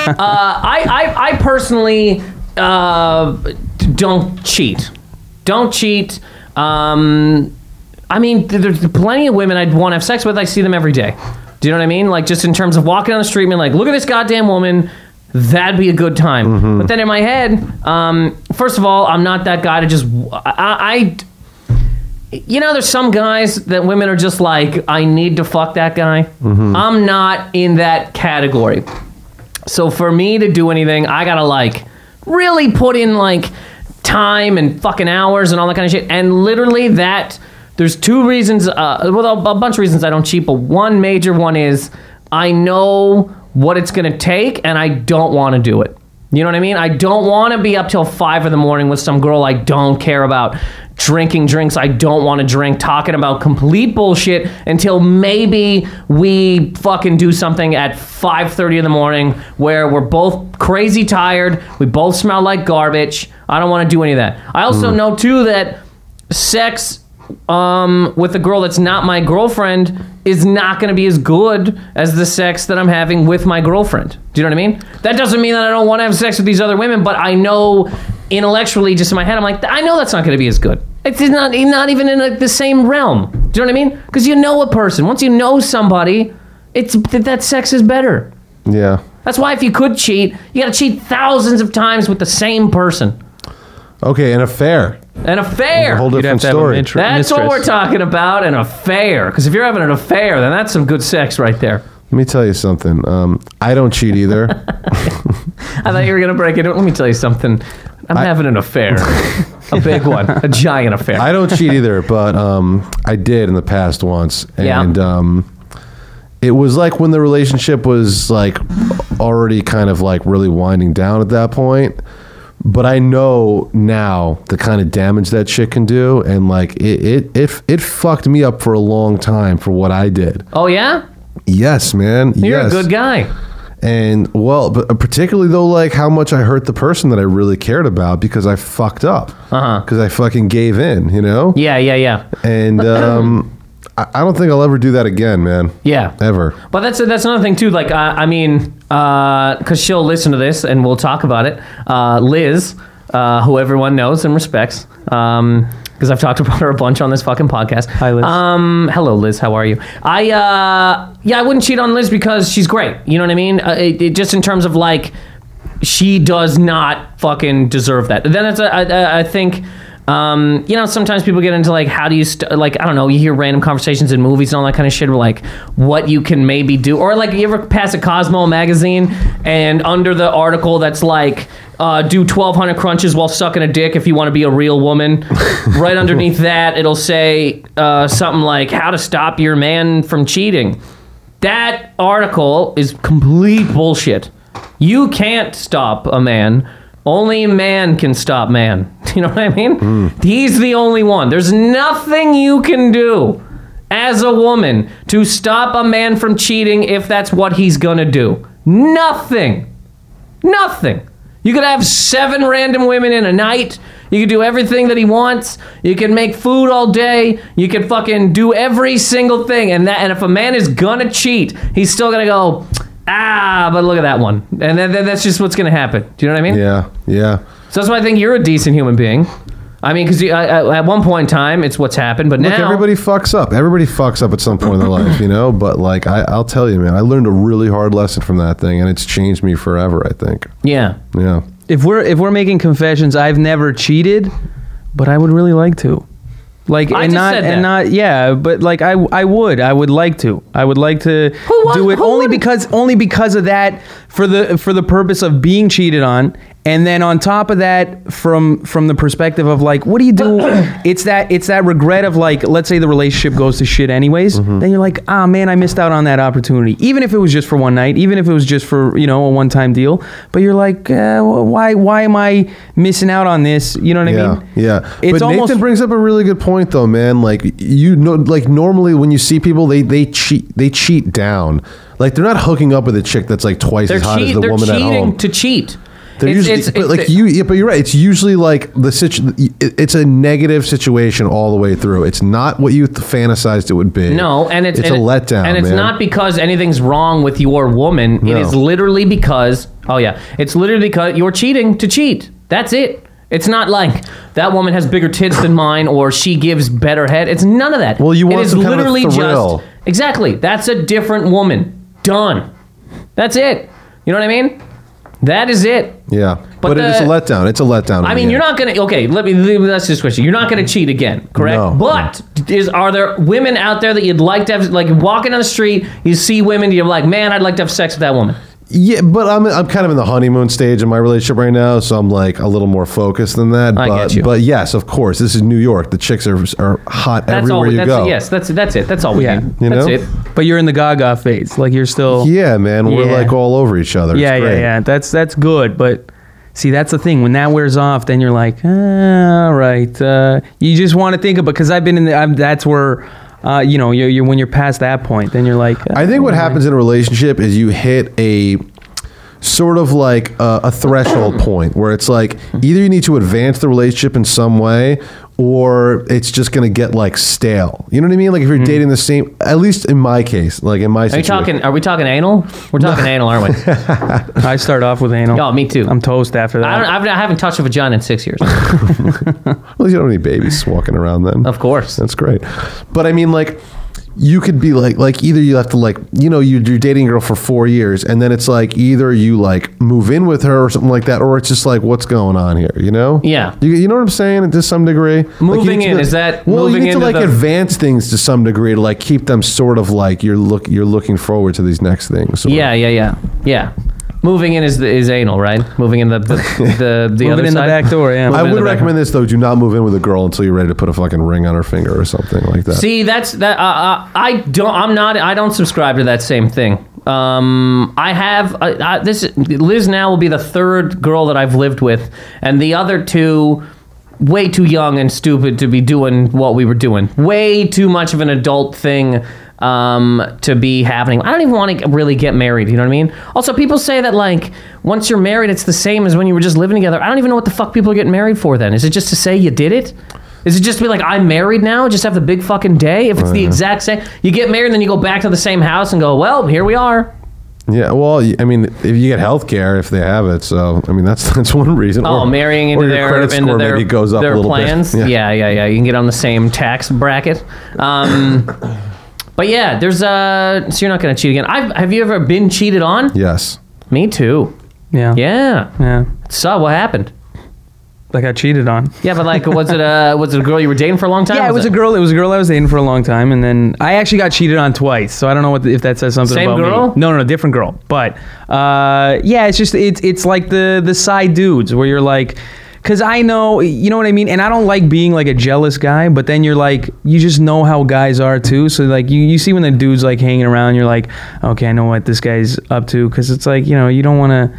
Uh, I, I, I personally uh, don't cheat. Don't cheat. Um, I mean, there's plenty of women I'd want to have sex with. I see them every day. Do you know what I mean? Like, just in terms of walking on the street and being like, look at this goddamn woman. That'd be a good time. But then in my head, um, first of all, I'm not that guy to just. I, I you know, there's some guys that women are just like, I need to fuck that guy. I'm not in that category. So for me to do anything, I gotta like really put in like time and fucking hours and all that kind of shit. And literally that there's two reasons, uh, well, a bunch of reasons I don't cheat, but one major one is I know what it's gonna take and I don't want to do it. You know what I mean? I don't want to be up till five in the morning with some girl I don't care about, drinking drinks I don't want to drink, talking about complete bullshit until maybe we fucking do something at 5:30 in the morning where we're both crazy tired, we both smell like garbage. I don't want to do any of that. I also mm. know too that sex um, with a girl that's not my girlfriend is not going to be as good as the sex that I'm having with my girlfriend. Do you know what I mean? That doesn't mean that I don't want to have sex with these other women, but I know intellectually, just in my head, I'm like, I know that's not going to be as good. It's not not even in like, the same realm. Do you know what I mean? Because you know a person. Once you know somebody, it's that that sex is better. Yeah. That's why if you could cheat, you got to cheat thousands of times with the same person. Okay, an affair. An affair. A whole You'd have different to have a story. mitri- That's what mistress. we're talking about, an affair. Because if you're having an affair, then that's some good sex right there. Let me tell you something. Um, I don't cheat either. I thought you were gonna break it. Let me tell you something. I'm having an affair, a big one, a giant affair. I don't cheat either, but um, I did in the past once, Yeah. and um, it was like when the relationship was like already kind of like really winding down at that point. But I know now the kind of damage that shit can do, and like it, it, it, it fucked me up for a long time for what I did. oh yeah, Yes, man. you're yes. a good guy. And well, but particularly though, like how much I hurt the person that I really cared about because I fucked up. Uh-huh. Because I fucking gave in, you know. Yeah, yeah, yeah, And um, I, I don't think I'll ever do that again, man. yeah. Ever. But that's that's another thing too. Like I, I mean, because she'll listen to this and we'll talk about it. Uh, Liz, uh, who everyone knows and respects, because I've talked about her a bunch on this fucking podcast. Hi, Liz. Um, hello, Liz. How are you? I uh, yeah, I wouldn't cheat on Liz because she's great. You know what I mean? Uh, it, it, just in terms of like, she does not fucking deserve that. Then it's a, I, I- I think. Um, you know, sometimes people get into like, how do you, st- like, I don't know, you hear random conversations in movies and all that kind of shit, where like, what you can maybe do, or like, you ever pass a Cosmo magazine and under the article that's like, uh, do 1,200 crunches while sucking a dick if you want to be a real woman. right underneath that, it'll say uh, something like, how to stop your man from cheating. That article is complete bullshit. You can't stop a man. Only man can stop man. You know what I mean? Hmm. He's the only one. There's nothing you can do as a woman to stop a man from cheating if that's what he's gonna do. Nothing. Nothing. You could have seven random women in a night. You could do everything that he wants. You can make food all day. You can fucking do every single thing. And that and if a man is gonna cheat, he's still gonna go, ah, but look at that one. And then, then that's just what's gonna happen. Do you know what I mean? Yeah. Yeah. So that's why I think you're a decent human being. I mean, because at one point in time, it's what's happened, but Look, now everybody fucks up. Everybody fucks up at some point in their life, you know. But like, I, I'll tell you, man, I learned a really hard lesson from that thing, and it's changed me forever. I think. yeah. Yeah. if we're if we're making confessions, I've never cheated, but I would really like to. Like I and not and not yeah, but like I I would I would like to I would like to Who do it who only wouldn't? because only because of that for the for the purpose of being cheated on and then on top of that from from the perspective of like what do you do it's that it's that regret of like let's say the relationship goes to shit anyways Mm-hmm. then you're like ah man I missed out on that opportunity even if it was just for one night even if it was just for you know a one time deal but you're like uh, why why am I missing out on this you know what I Yeah, mean yeah. It's but almost- Nathan brings up a really good point, though, man. Like you know, like normally when you see people, they they cheat, they cheat down. Like they're not hooking up with a chick that's like twice They're, as hot cheat, as the they're woman at cheating home. to cheat. They're It's- usually, it's- but it's- like you, yeah, but you're right. It's usually like the situ- it- It's a negative situation all the way through. It's not what you th- fantasized it would be. No, and it's it's and a it- letdown, and it's man. not because anything's wrong with your woman. It No. is literally because oh yeah, it's literally because you're cheating to cheat. That's it. It's not like that woman has bigger tits than mine or she gives better head. It's none of that. Well, you It want is some kind of literally thrill. just exactly. That's a different woman. Done. That's it. You know what I mean? That is it. Yeah, but, the- it's a letdown. It's a letdown. I mean, you're not gonna. Okay, let me. That's this question. You're not gonna cheat again, correct? No. But is are there women out there that you'd like to have? Like walking on the street, you see women, you're like, man, I'd like to have sex with that woman. Yeah, but I'm I'm kind of in the honeymoon stage of my relationship right now, so I'm like a little more focused than that. I but, get you. But yes, of course, this is New York. The chicks are are hot That's everywhere all. you that's go. yes. That's that's it. That's all we Yeah. need. You that's know? it. but you're in the Gaga phase like you're still Yeah, man, we're Yeah. like all over each other. It's yeah, yeah, great. yeah. That's that's good, but see, that's the thing. When that wears off, then you're like, ah, all right. Uh, you just want to think of because I've been in the. I'm, that's where, uh, you know, you're, you're when you're past that point, then you're like. I think what uh, happens in a relationship is you hit a sort of like a, a threshold point where it's like either you need to advance the relationship in some way or it's just going to get like stale. You know what I mean? Like if you're hmm. dating the same, at least in my case, like in my Are you situation. talking? Are we talking anal? We're talking anal, aren't we? I start off with anal. Oh, me too. I'm toast after that. I, don't, I've, I haven't touched a vagina in six years. Well, you don't have any babies walking around then. Of course. That's great. But I mean, like, you could be like, like either you have to like, you know, you, you're dating a girl for four years, and then it's like either you like move in with her or something like that, or it's just like, what's going on here? You know? Yeah. You, you know what I'm saying? To some degree, Like, you Moving need to in, is that well? moving you need to into like the- advance things to some degree to like keep them sort of like you're look you're looking forward to these next things. of. yeah, yeah, yeah, yeah. Moving in is is anal, right? Moving in the the the, the Moving other in the side? back door, yeah. Moving I in would the back recommend this though. Do not move in with a girl until you're ready to put a fucking ring on her finger or something like that. See, that's that. Uh, uh, I don't. I'm not. I don't subscribe to that same thing. Um, I have uh, uh, this. Liz now will be the third girl that I've lived with, and the other two, way too young and stupid to be doing what we were doing. Way too much of an adult thing. Um, to be happening. I don't even want to really get married. You know what I mean? Also, people say that like once you're married, it's the same as when you were just living together. I don't even know what the fuck people are getting married for. Then is it just to say you did it? Is it just to be like I'm married now? Just have the big fucking day? If it's the exact same, you get married, and then you go back to the same house and go, well, here we are. Yeah, well, y- I mean, if you get health care, if they have it, so I mean, that's that's one reason. Oh, Or- marrying or into your their credit into score their, maybe goes up their a little plans. bit. Yeah. yeah, yeah, You can get on the same tax bracket. Um, but yeah, there's uh, so you're not gonna cheat again. I've, have you ever been cheated on? Yes. Me too. yeah. Yeah. Yeah. So what happened? Like I cheated on. Yeah, but like, was it a was it a girl you were dating for a long time? Yeah, it was a girl. It was a girl I was dating for a long time, and then I actually got cheated on twice. So I don't know what if that says something Same about girl? me. No, no, no, different girl. But uh, yeah, it's just it's it's like the the side dudes where you're like. Cause I know, you know what I mean, and I don't like being like a jealous guy. But then you're like, you just know how guys are too. So like, you, you see when the dude's like hanging around, you're like, okay, I know what this guy's up to. Cause it's like, you know, you don't want to,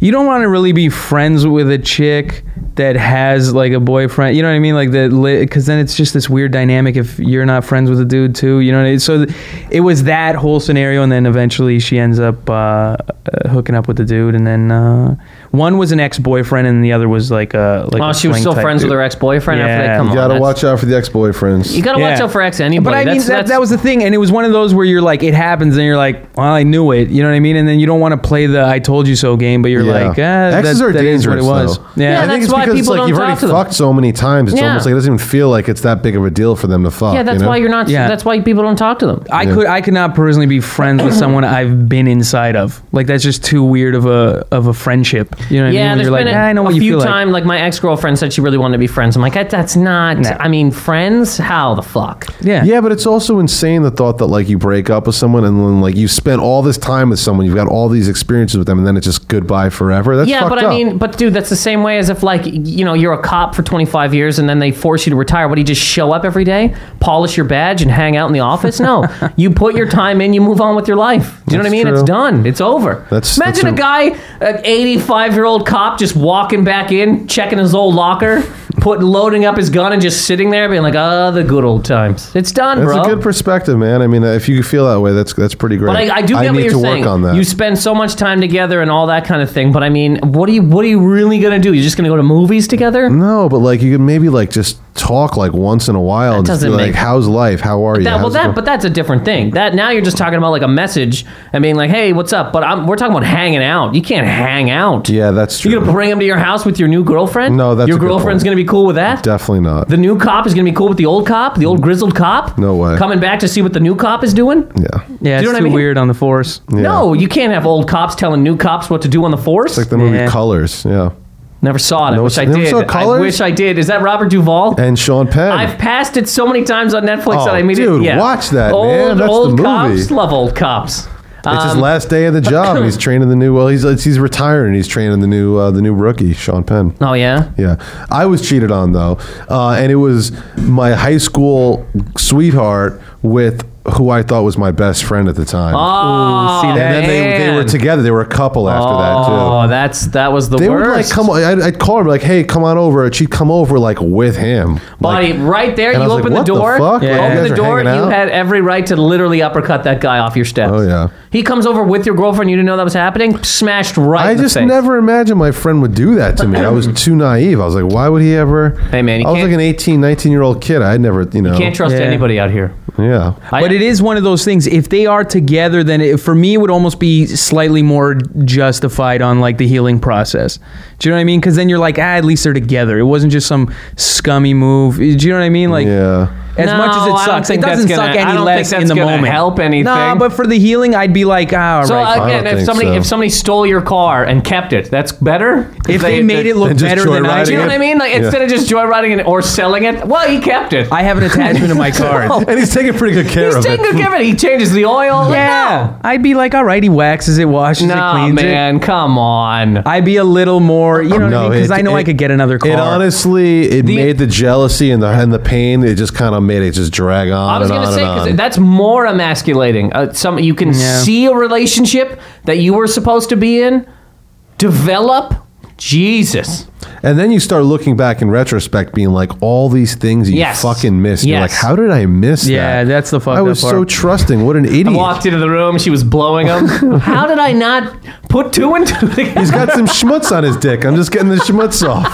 you don't want to really be friends with a chick that has like a boyfriend. You know what I mean? Like that, because then it's just this weird dynamic if you're not friends with a dude too. You know, what I mean? so th- it was that whole scenario, and then eventually she ends up uh, uh, hooking up with the dude, and then uh, one was an ex boyfriend, and the other was like a like. Oh, a she was still type friends with her ex boyfriend after Yeah. that. Come You on, gotta that's- watch out for the ex boyfriends. You gotta watch out for ex anybody. But I mean, that, that was the thing, and it was one of those where you're like, it happens, and you're like, well, I knew it, you know what I mean? And then you don't want to play the "I told you so" game, but you're Yeah. like, ah, Exes that, are that is what it dangerous, was. though. Yeah. Yeah, I think that's it's why because people like don't you've talk already to them. fucked so many times. It's Yeah. almost like it doesn't even feel like it's that big of a deal for them to fuck. Yeah, that's you know? why you're not. Yeah. That's why people don't talk to them. I could I could not personally be friends with someone I've been inside of. Like that's just too weird of a of a friendship. You know what I mean? Yeah, When there's you're like, been a, "Ah, I know a what you few feel like." times. Like. my ex girlfriend said she really wanted to be friends. I'm like, that, that's not. Nah. I mean, friends? How the fuck? Yeah. Yeah, but it's also insane the thought that like you break up with someone and then like you spent all this time with someone, you've got all these experiences with them, and then it's just goodbye forever. That's yeah, fucked but up. I mean, but dude, that's the same way as if like you know you're a cop for 25 years and then they force you to retire. What do you just show up every day, polish your badge, and hang out in the office? No, you put your time in, you move on with your life. Do you know what I That's mean? It's true. done. It's over. That's- imagine that's a, a- guy, an 85 year old cop, just walking back in, checking his old locker, put loading up his gun, and just sitting there, being like, "Ah, the good old times." It's done, that's bro. a good perspective, man. I mean, if you feel that way, that's that's pretty great. But I, I do get I what need you're to saying. work on that. You spend so much time together and all that kind of thing. But I mean, what are you what are you really gonna do? You're just gonna go to movies together? no, but like you could maybe like just talk like once in a while. and doesn't be like, make- how's life? How are you? That, well, How's it that going?" but that's a different thing. That now you're just talking about like a message and being like, "Hey, what's up?" But I'm, we're talking about hanging out. You can't hang out. yeah, that's true. You're gonna bring him to your house with your new girlfriend? No, that's your a good girlfriend's point. gonna be cool with that. Definitely not. The new cop is gonna be cool with the old cop, the old grizzled cop. No way. Coming back to see what the new cop is doing. yeah, Yeah, you it's know what I too mean? weird on the force. Yeah. No, you can't have old cops telling new cops what to do on the force. like the movie Yeah. Colors. Yeah, Never saw it. I No, wish I never did. saw I Colors? wish I did. Is that Robert Duvall? and Sean Penn. I've passed it so many times on Netflix Oh, that I made dude, it. Yeah. watch that, old, man. That's the old movie. cops love old cops. it's his Um, last day of the job, and he's training the new. Well, he's he's retiring. and He's training the new uh, the new rookie, Sean Penn. Oh yeah. Yeah, I was cheated on though, uh, and it was my high school sweetheart with who I thought was my best friend at the time. Oh, see and then they, they were together. They were a couple after that too. Oh, that's that was the They worst. would like come. I'd, I'd call her like, "Hey, come on over." And she'd come over like with him. Buddy, Like, right there, and you I was open the "What the door. fuck? You Like, you open the are door. hanging You out?" had every right to literally uppercut that guy off your steps. Oh, yeah. He comes over with your girlfriend. You didn't know that was happening. Smashed right. I in the just face. never imagined my friend would do that to me. I was too naive. I was like, why would he ever? Hey, man, you I was can't- like an 18, 19 year old kid. I'd never, you know. Can't trust Yeah. anybody out here. Yeah. I- But it is one of those things. If they are together, then it, for me, it would almost be slightly more justified on like the healing process. Do you know what I mean? Because then you're like, ah, at least they're together. It wasn't just some scummy move. Do you know what I mean? Like, yeah. As No, much as I it don't sucks, think it that's doesn't gonna- suck I any don't less think in the gonna moment. help anything. Nah, but for the healing, I'd be like, ah, all So right. I again, don't if think somebody so. if somebody stole your car and kept it, that's better. if they, made it look and just better than I joyriding do you know what I mean? Like Yeah. instead of just joyriding it or selling it, well, he kept it. I have an attachment to my car. And he's taking pretty good care of it. He's of taking it. good care of it. He changes the oil. Yeah, I'd be like, all right, he waxes it, washes No, it, nah, cleans it. man, come on. I'd be a little more, you know what I No, mean? Because it- I know I it- could get another car. It honestly, it made the jealousy and the and the pain. It just kind of made it just drag on I was gonna say because that's more emasculating. Uh, some you can Yeah. see a relationship that you were supposed to be in develop. Jesus. and then you start looking back in retrospect, being like, all these things you Yes. fucking missed. You're like, how did I miss that? Yeah, that? that's the fucked I up was so trusting. What an idiot. I walked into the room. She was blowing him. How did I not put two and two together? He's got some schmutz on his dick. I'm just getting the schmutz off.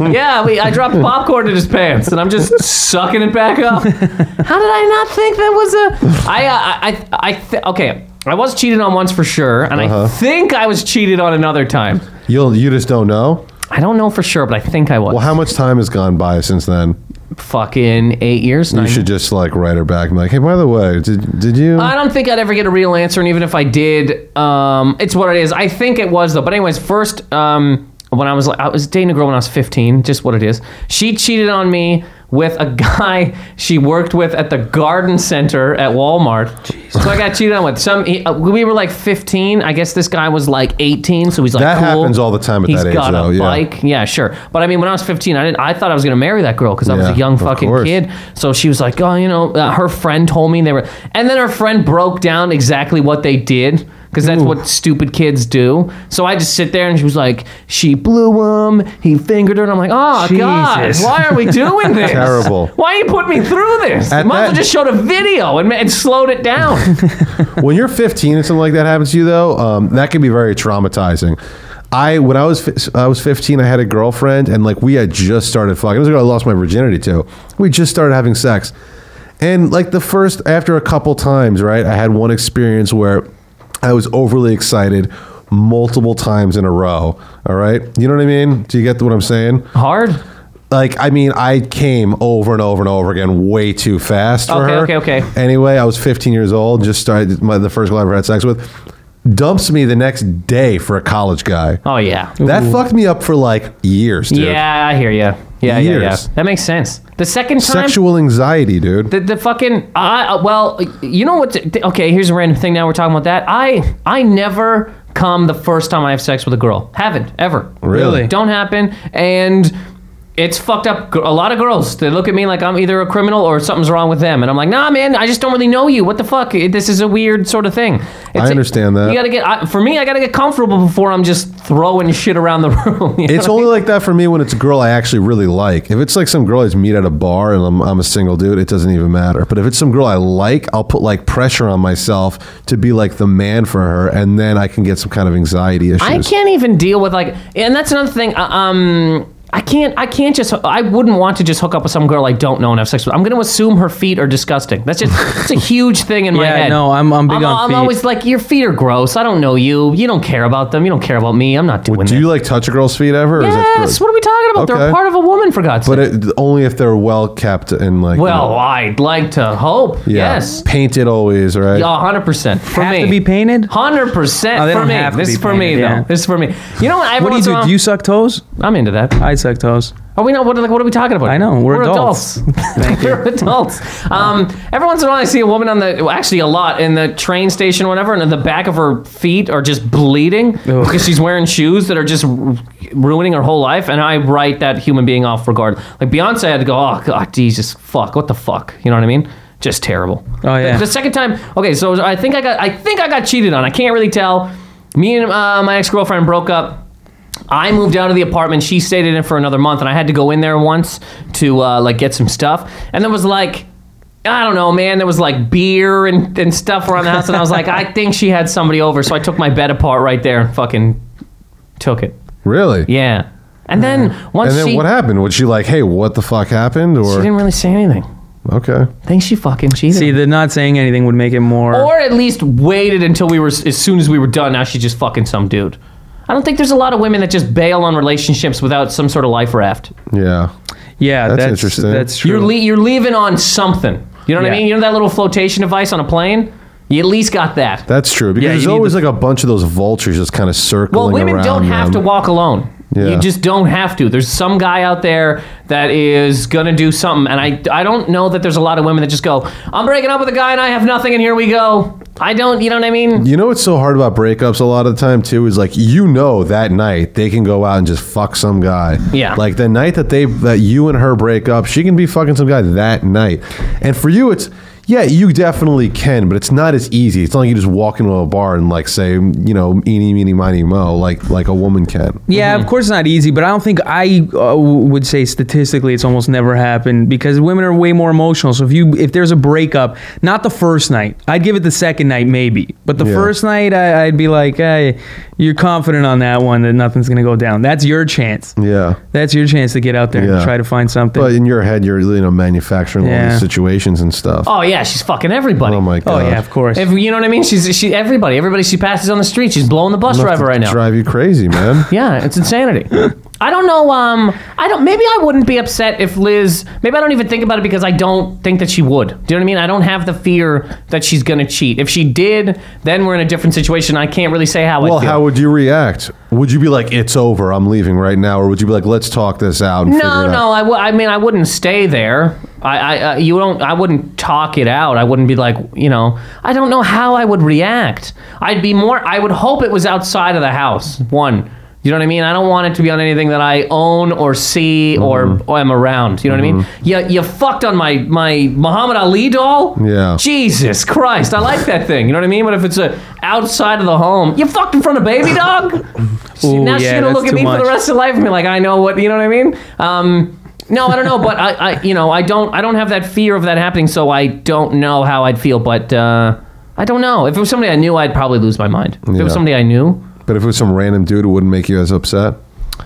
Yeah, we, I dropped popcorn in his pants, and I'm just sucking it back up. How did I not think that was a? I, uh, I, I, I th- okay. I was cheated on once for sure, and Uh-huh. I think I was cheated on another time. You'll, you just don't know. I don't know for sure, but I think I was. Well, how much time has gone by since then? Fucking eight years. You nine should just like write her back and be like, hey, by the way, did did you? I don't think I'd ever get a real answer, and even if I did, um, it's what it is. I think it was though. But anyways, first, um, when I was like, I was dating a girl when I was 15, just what it is. She cheated on me with a guy she worked with at the garden center at Walmart. So I got cheated on with some. He, uh, we were like 15. I guess this guy was like 18, so he's like That cool. happens all the time at He's that age, got though, a yeah. bike. Yeah, sure. But I mean, when I was 15, I didn't. I thought I was gonna marry that girl because I was Yeah, a young fucking kid. So she was like, oh, you know, uh, her friend told me they were, and then her friend broke down exactly what they did because that's what stupid kids do. So I just sit there and she was like, she blew him, he fingered her, and I'm like, oh god, why are we doing this? Terrible. Why are you putting me through this? At you might as well that- just showed a video and, and slowed it down. when you're 15 and something like that happens to you though um, that can be very traumatizing i when i was fi- i was 15 i had a girlfriend and like we had just started fucking it was a girl i lost my virginity to we just started having sex and like the first after a couple times right i had one experience where i was overly excited multiple times in a row. All right, you know what I mean? Do you get what I'm saying? Hard. Like, I mean, I came over and over and over again way too fast for Okay, her. okay, okay. Anyway, I was 15 years old, just started my, the first girl I ever had sex with. Dumps me the next day for a college guy. Oh yeah. That fucked me up for like years, dude. Yeah, I hear you. Yeah, yeah, yeah. That makes sense. The second time, Sexual anxiety, dude. the, the fucking I uh, well, you know what? okay, here's a random thing. Now we're talking about that. I I never come the first time I have sex with a girl. Haven't ever. Really? Don't happen. And it's fucked up. A lot of girls they look at me like I'm either a criminal or something's wrong with them, and I'm like, nah, man, I just don't really know you. What the fuck? This is a weird sort of thing. It's- I understand that. You gotta get I, for me. I gotta get comfortable before I'm just throwing shit around the room. you know It's what I only mean? like that for me when it's a girl I actually really like. If it's like some girl I just meet at a bar and I'm, I'm a single dude, it doesn't even matter. But if it's some girl I like, I'll put like pressure on myself to be like the man for her, and then I can get some kind of anxiety issues. I can't even deal with like, and that's another thing. uh, Um, I can't. I can't just. I wouldn't want to just hook up with some girl I don't know and have sex with. I'm going to assume her feet are disgusting. That's just. It's a huge thing in my Yeah, head. no, I'm- I'm big I'm, on I'm feet. always like, your feet are gross. I don't know you. You don't care about them. You don't care about me. I'm not doing that. Do this. you like touch a girl's feet ever? or is that yes. gross? What are we talking about? They're Okay. a part of a woman, for God's But sake. it, only if they're well kept and like. you Well, know, I'd like to hope. yeah, Yes. painted always, right? Yeah, hundred percent for Have me. to be painted? Hundred percent Oh, they for don't me. have to This be is for me painted, though. yeah. This is for me. You know what? Every What do you once in a do? while- Do you suck toes? I'm into that. I suck toes. Are we not? What, are- like, what are we talking about? I know, we're adults. adults. we're adults. Um, every once in a while, I see a woman on the, well, actually a lot in the train station, or whatever, and the back of her feet are just bleeding Ugh. because she's wearing shoes that are just ru- ruining her whole life. And I write that human being off regard. Like Beyonce had to go, oh God, Jesus, fuck, what the fuck? You know what I mean? Just terrible. Oh, yeah. The, the second time, okay, so I think I got, I think I got cheated on. I can't really tell. Me and uh, my ex girlfriend broke up. I moved out of the apartment. She stayed in it for another month, and I had to go in there once to uh, like get some stuff. And there was like, I don't know, man. There was like beer and, and stuff around the house, and I was like, I think she had somebody over. So I took my bed apart right there and fucking took it. really? Yeah. And then once And then she, what happened? Was she like, "Hey, what the fuck happened?" she Or didn't really say anything. okay, I think she fucking cheated. See, the not saying anything would make it more. or at least waited until we were as soon as we were done. Now she's just fucking some dude. I don't think there's a lot of women that just bail on relationships without some sort of life raft. yeah. yeah, That's that's, interesting. That's true. You're le- you're leaving on something. You know what I Yeah. mean? You know that little flotation device on a plane? You at least got that. That's true because Yeah, there's you need always the- like a bunch of those vultures just kind of circling Well, women around don't have to them. walk alone. Yeah. You just don't have to. There's some guy out there that is gonna do something, and I I don't know that there's a lot of women that just go, I'm breaking up with a guy and I have nothing, and here we go. I don't. You know what I mean? You know what's so hard about breakups a lot of the time too is like you know that night they can go out and just fuck some guy. Yeah. Like the night that they that you and her break up, she can be fucking some guy that night. And for you it's yeah, you definitely can, but it's not as easy. It's not like you just walk into a bar and like say, you know, eeny, meeny, miny, mo, like like a woman can. Yeah, Mm-hmm. of course it's not easy, but I don't think I uh, would say statistically it's almost never happened because women are way more emotional. So if you if there's a breakup, not the first night, I'd give it the second night maybe, but the Yeah. first night I, I'd be like, hey, you're confident on that one that nothing's gonna go down. That's your chance. Yeah. That's your chance to get out there Yeah. and try to find something. But in your head you're you know manufacturing all these situations and stuff. Oh yeah, she's fucking everybody. Oh my oh, god. oh god. yeah, of course. If you know what I mean, she's she everybody. Everybody she passes on the street, she's blowing the bus Enough driver to right now. Drive you crazy, man. Yeah, it's insanity. I don't know. Um, I don't. Maybe I wouldn't be upset if Liz. Maybe I don't even think about it because I don't think that she would. Do you know what I mean? I don't have the fear that she's gonna cheat. If she did, then we're in a different situation. I can't really say how. Well, I feel. how would you react? Would you be like, "It's over, I'm leaving right now," or would you be like, "Let's talk this out"? And figure No, no. I, w- I mean, I wouldn't stay there. I, I, uh, you don't. I wouldn't talk it out. I wouldn't be like, you know. I don't know how I would react. I'd be more. I would hope it was outside of the house. One. You know what I mean? I don't want it to be on anything that I own or see or, or am around. You know what I mean? You, you fucked on my my Muhammad Ali doll. Yeah. Jesus Christ, I like that thing. You know what I mean? But if it's a outside of the home, you fucked in front of baby dog. Ooh, now she's gonna look at me for the rest of life and be like, I know what you know what I mean. Um, no, I don't know, but I, I, you know, I don't, I don't have that fear of that happening, so I don't know how I'd feel. But uh, I don't know. If it was somebody I knew, I'd probably lose my mind. If it was somebody I knew, But if it was some random dude, it wouldn't make you as upset.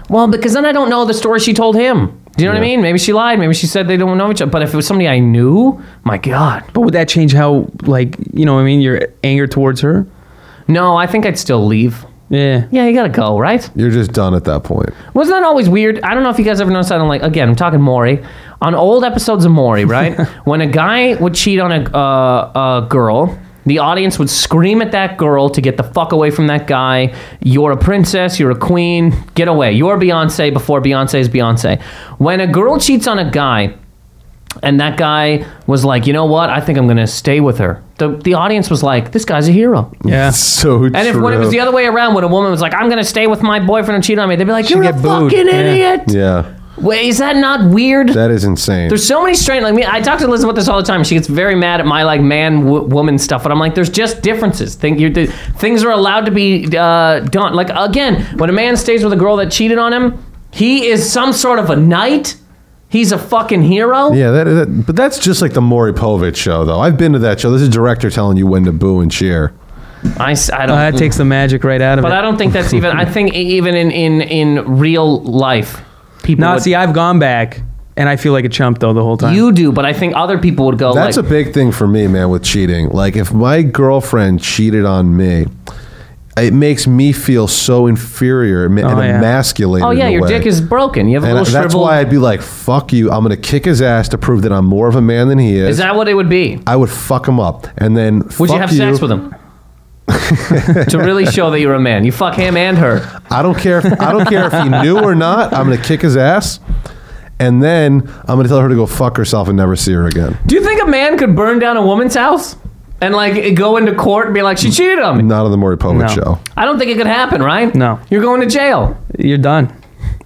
well, because then I don't know the story she told him. Do you know what I mean? Maybe she lied. Maybe she said they don't know each other. But if it was somebody I knew, my God, but would that change how like you know what I mean your anger towards her? no, I think I'd still leave. Yeah. Yeah, you gotta go, right? You're just done at that point. Wasn't that always weird? I don't know if you guys ever noticed that on like again, I'm talking Maury. On old episodes of Maury, right? when a guy would cheat on a, uh, a girl, the audience would scream at that girl to get the fuck away from that guy. You're a princess, you're a queen, get away. You're Beyonce before Beyonce is Beyonce. When a girl cheats on a guy, and that guy was like, you know what? I think I'm gonna stay with her. The the audience was like, this guy's a hero. Yeah. So And if when it was the other way around, when a woman was like, I'm gonna stay with my boyfriend and cheat on me, they'd be like, you're a booed. fucking Yeah. idiot. yeah, Wait, is that not weird? that is insane. There's so many strange. Like me, I talk to Elizabeth about this all the time. She gets very mad at my like man w- woman stuff, but I'm like, there's just differences. Think you're, the, things are allowed to be uh, done. Like again, when a man stays with a girl that cheated on him, he is some sort of a knight. He's a fucking hero. yeah, that, that, but that's just like the Maury Povich show, though. I've been to that show. This is a director telling you when to boo and cheer. I, s- I don't. Uh, that takes the magic right out of but it. But I don't think that's even. I think e- even in in in real life, people. Now, would, see, I've gone back, and I feel like a chump though the whole time. you do, but I think other people would go. That's like, a big thing for me, man, with cheating. Like, if my girlfriend cheated on me, it makes me feel so inferior and Oh, yeah. emasculated. Oh yeah, your way. dick is broken. You have a And little that's shriveled. why I'd be like, "Fuck you! I'm gonna kick his ass to prove that I'm more of a man than he is." is that what it would be? I would fuck him up, and then Would you fuck have sex with him? To really show that you're a man. You fuck him and her. I don't care. If, I don't care if he knew or not. I'm gonna kick his ass, and then I'm gonna tell her to go fuck herself and never see her again. Do you think a man could burn down a woman's house and like go into court and be like, she cheated on me? Not on the Maury Povich No. show. I don't think it could happen, right? No. You're going to jail. You're done.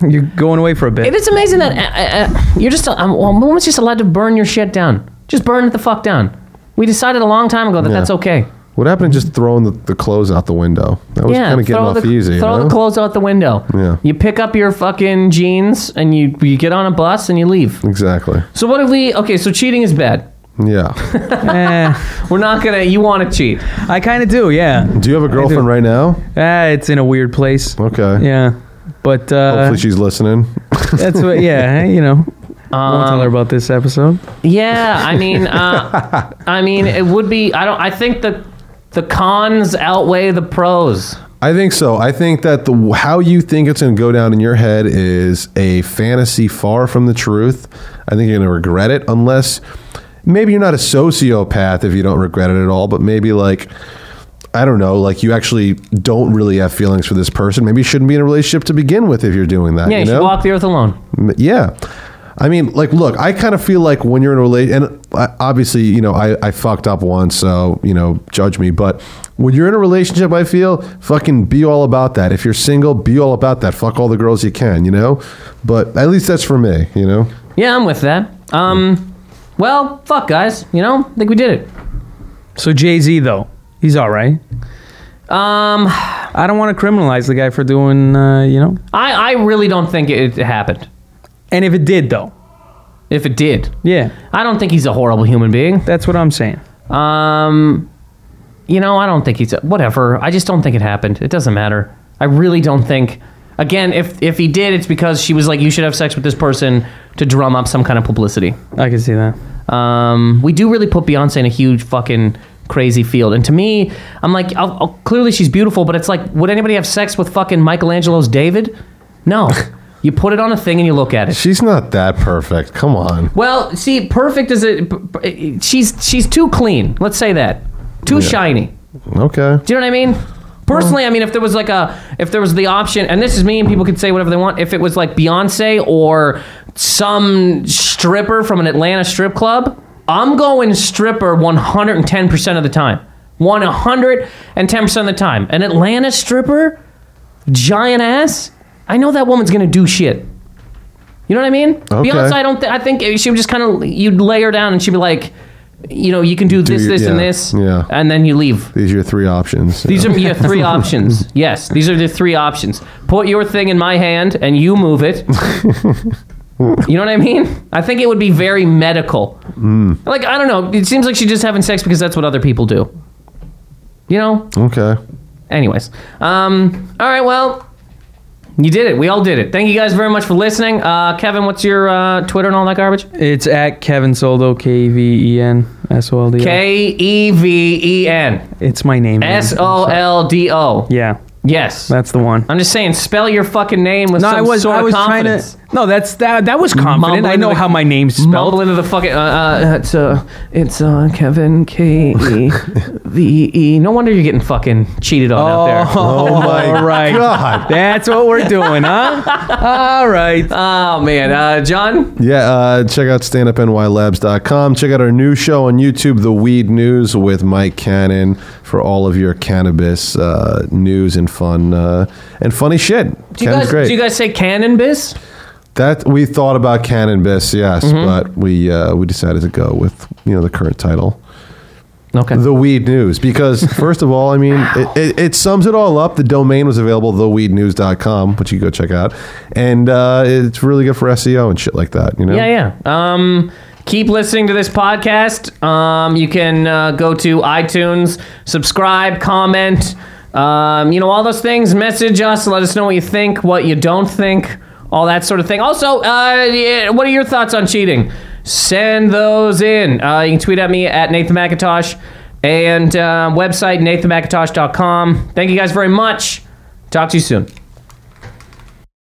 You're going away for a bit. It is amazing that uh, uh, you're just, um, well, a woman's just allowed to burn your shit down. Just burn it the fuck down. We decided a long time ago that Yeah. that's okay. What happened to just throwing the, the clothes out the window? That was yeah, kind of getting throw off the, easy. Throw you know? the clothes out the window. Yeah. You pick up your fucking jeans and you you get on a bus and you leave. Exactly. So what if we? Okay, so cheating is bad. Yeah. Eh, We're not gonna. You want to cheat? I kind of do. Yeah. Do you have a girlfriend right now? Ah, it's in a weird place. Okay. Yeah. But uh, Hopefully she's listening. that's what. Yeah. You know. won't tell her about this episode. Yeah, I mean, uh, I mean, it would be. I don't. I think that the cons outweigh the pros. I think so. I think that the how you think it's going to go down in your head is a fantasy far from the truth. I think you're going to regret it unless maybe you're not a sociopath if you don't regret it at all, but maybe like I don't know, like you actually don't really have feelings for this person. Maybe you shouldn't be in a relationship to begin with if you're doing that. Yeah, you, you should know? walk the earth alone. Yeah. I mean, like, look, I kind of feel like when you're in a relation, and I- obviously, you know, I, I fucked up once, so, you know, judge me. But when you're in a relationship, I feel fucking be all about that. If you're single, be all about that. Fuck all the girls you can, you know? But at least that's for me, you know? Yeah, I'm with that. Um, well, fuck, guys. You know, I think we did it. So Jay Z though, he's all right. Um, I don't want to criminalize the guy for doing. Uh, you know. I I really don't think it, it happened. And if it did though, If it did, yeah, I don't think he's a horrible human being. that's what I'm saying. Um, you know, I don't think he's a, whatever. I just don't think it happened. It doesn't matter. I really don't think. Again, if if he did, it's because she was like, "You should have sex with this person" to drum up some kind of publicity. I can see that. Um, we do really put Beyonce in a huge fucking crazy field, and to me, I'm like, I'll, I'll- clearly she's beautiful, but it's like, would anybody have sex with fucking Michelangelo's David? No. you put it on a thing and you look at it. She's not that perfect. Come on. Well, see, perfect is a She's she's too clean. Let's say that. Too shiny. Okay. Do you know what I mean? Personally, I mean, if there was like a, if there was the option, and this is me, and people could say whatever they want. If it was like Beyonce or some stripper from an Atlanta strip club, I'm going stripper 110% of the time. 110% of the time. An Atlanta stripper, giant ass. I know that woman's gonna do shit. You know what I mean? Okay. Beyonce, I don't. Th- I think she would just kind of you'd lay her down and she'd be like, you know, you can do, this, your- this, and this, yeah. and then you leave. These are your three options. These are your three options. Yes, these are the three options. Put your thing in my hand and you move it. you know what I mean? I think it would be very medical. Like I don't know. It seems like she's just having sex because that's what other people do. You know. Okay. Anyways, um, all right. Well, you did it. We all did it. Thank you guys very much for listening. Uh, Kevin, what's your uh, Twitter and all that garbage? It's at Kevin Soldo, K V E N S O L D O. K E V E N It's my name. man. S O L D O. Yeah. Yes. That's the one. I'm just saying, spell your fucking name with No, some I was sort I of was confidence. trying to. No, that's that. That was confident. Mumble I know the- how my name's spelled. Mumble into the fucking. Uh, uh, it's uh, it's uh, Kevin K E V E. No wonder you're getting fucking cheated on out there. Oh my All right. God. That's what we're doing, huh? All right. Oh man, uh, John. Yeah, uh, check out standupnylabs.com. Check out our new show on YouTube, The Weed News, with Mike Cannon for all of your cannabis uh, news and fun uh, and funny shit. Do you guys great. do you guys say cannabis? that we thought about cannabis, yes, Mm-hmm. but we uh, we decided to go with you know the current title. Okay. The Weed News. Because, first of all, I mean, it, it, it sums it all up. The domain was available, theweednews.com, which you can go check out. And uh, it's really good for SEO and shit like that, you know? Yeah, yeah. Um, keep listening to this podcast. Um, you can uh, go to iTunes, subscribe, comment, um, you know, all those things. Message us, let us know what you think, what you don't think, all that sort of thing. Also, uh, what are your thoughts on cheating? Send those in. Uh, you can tweet at me at Nathan Macintosh and uh, website nathanmacintosh.com. Thank you guys very much. Talk to you soon.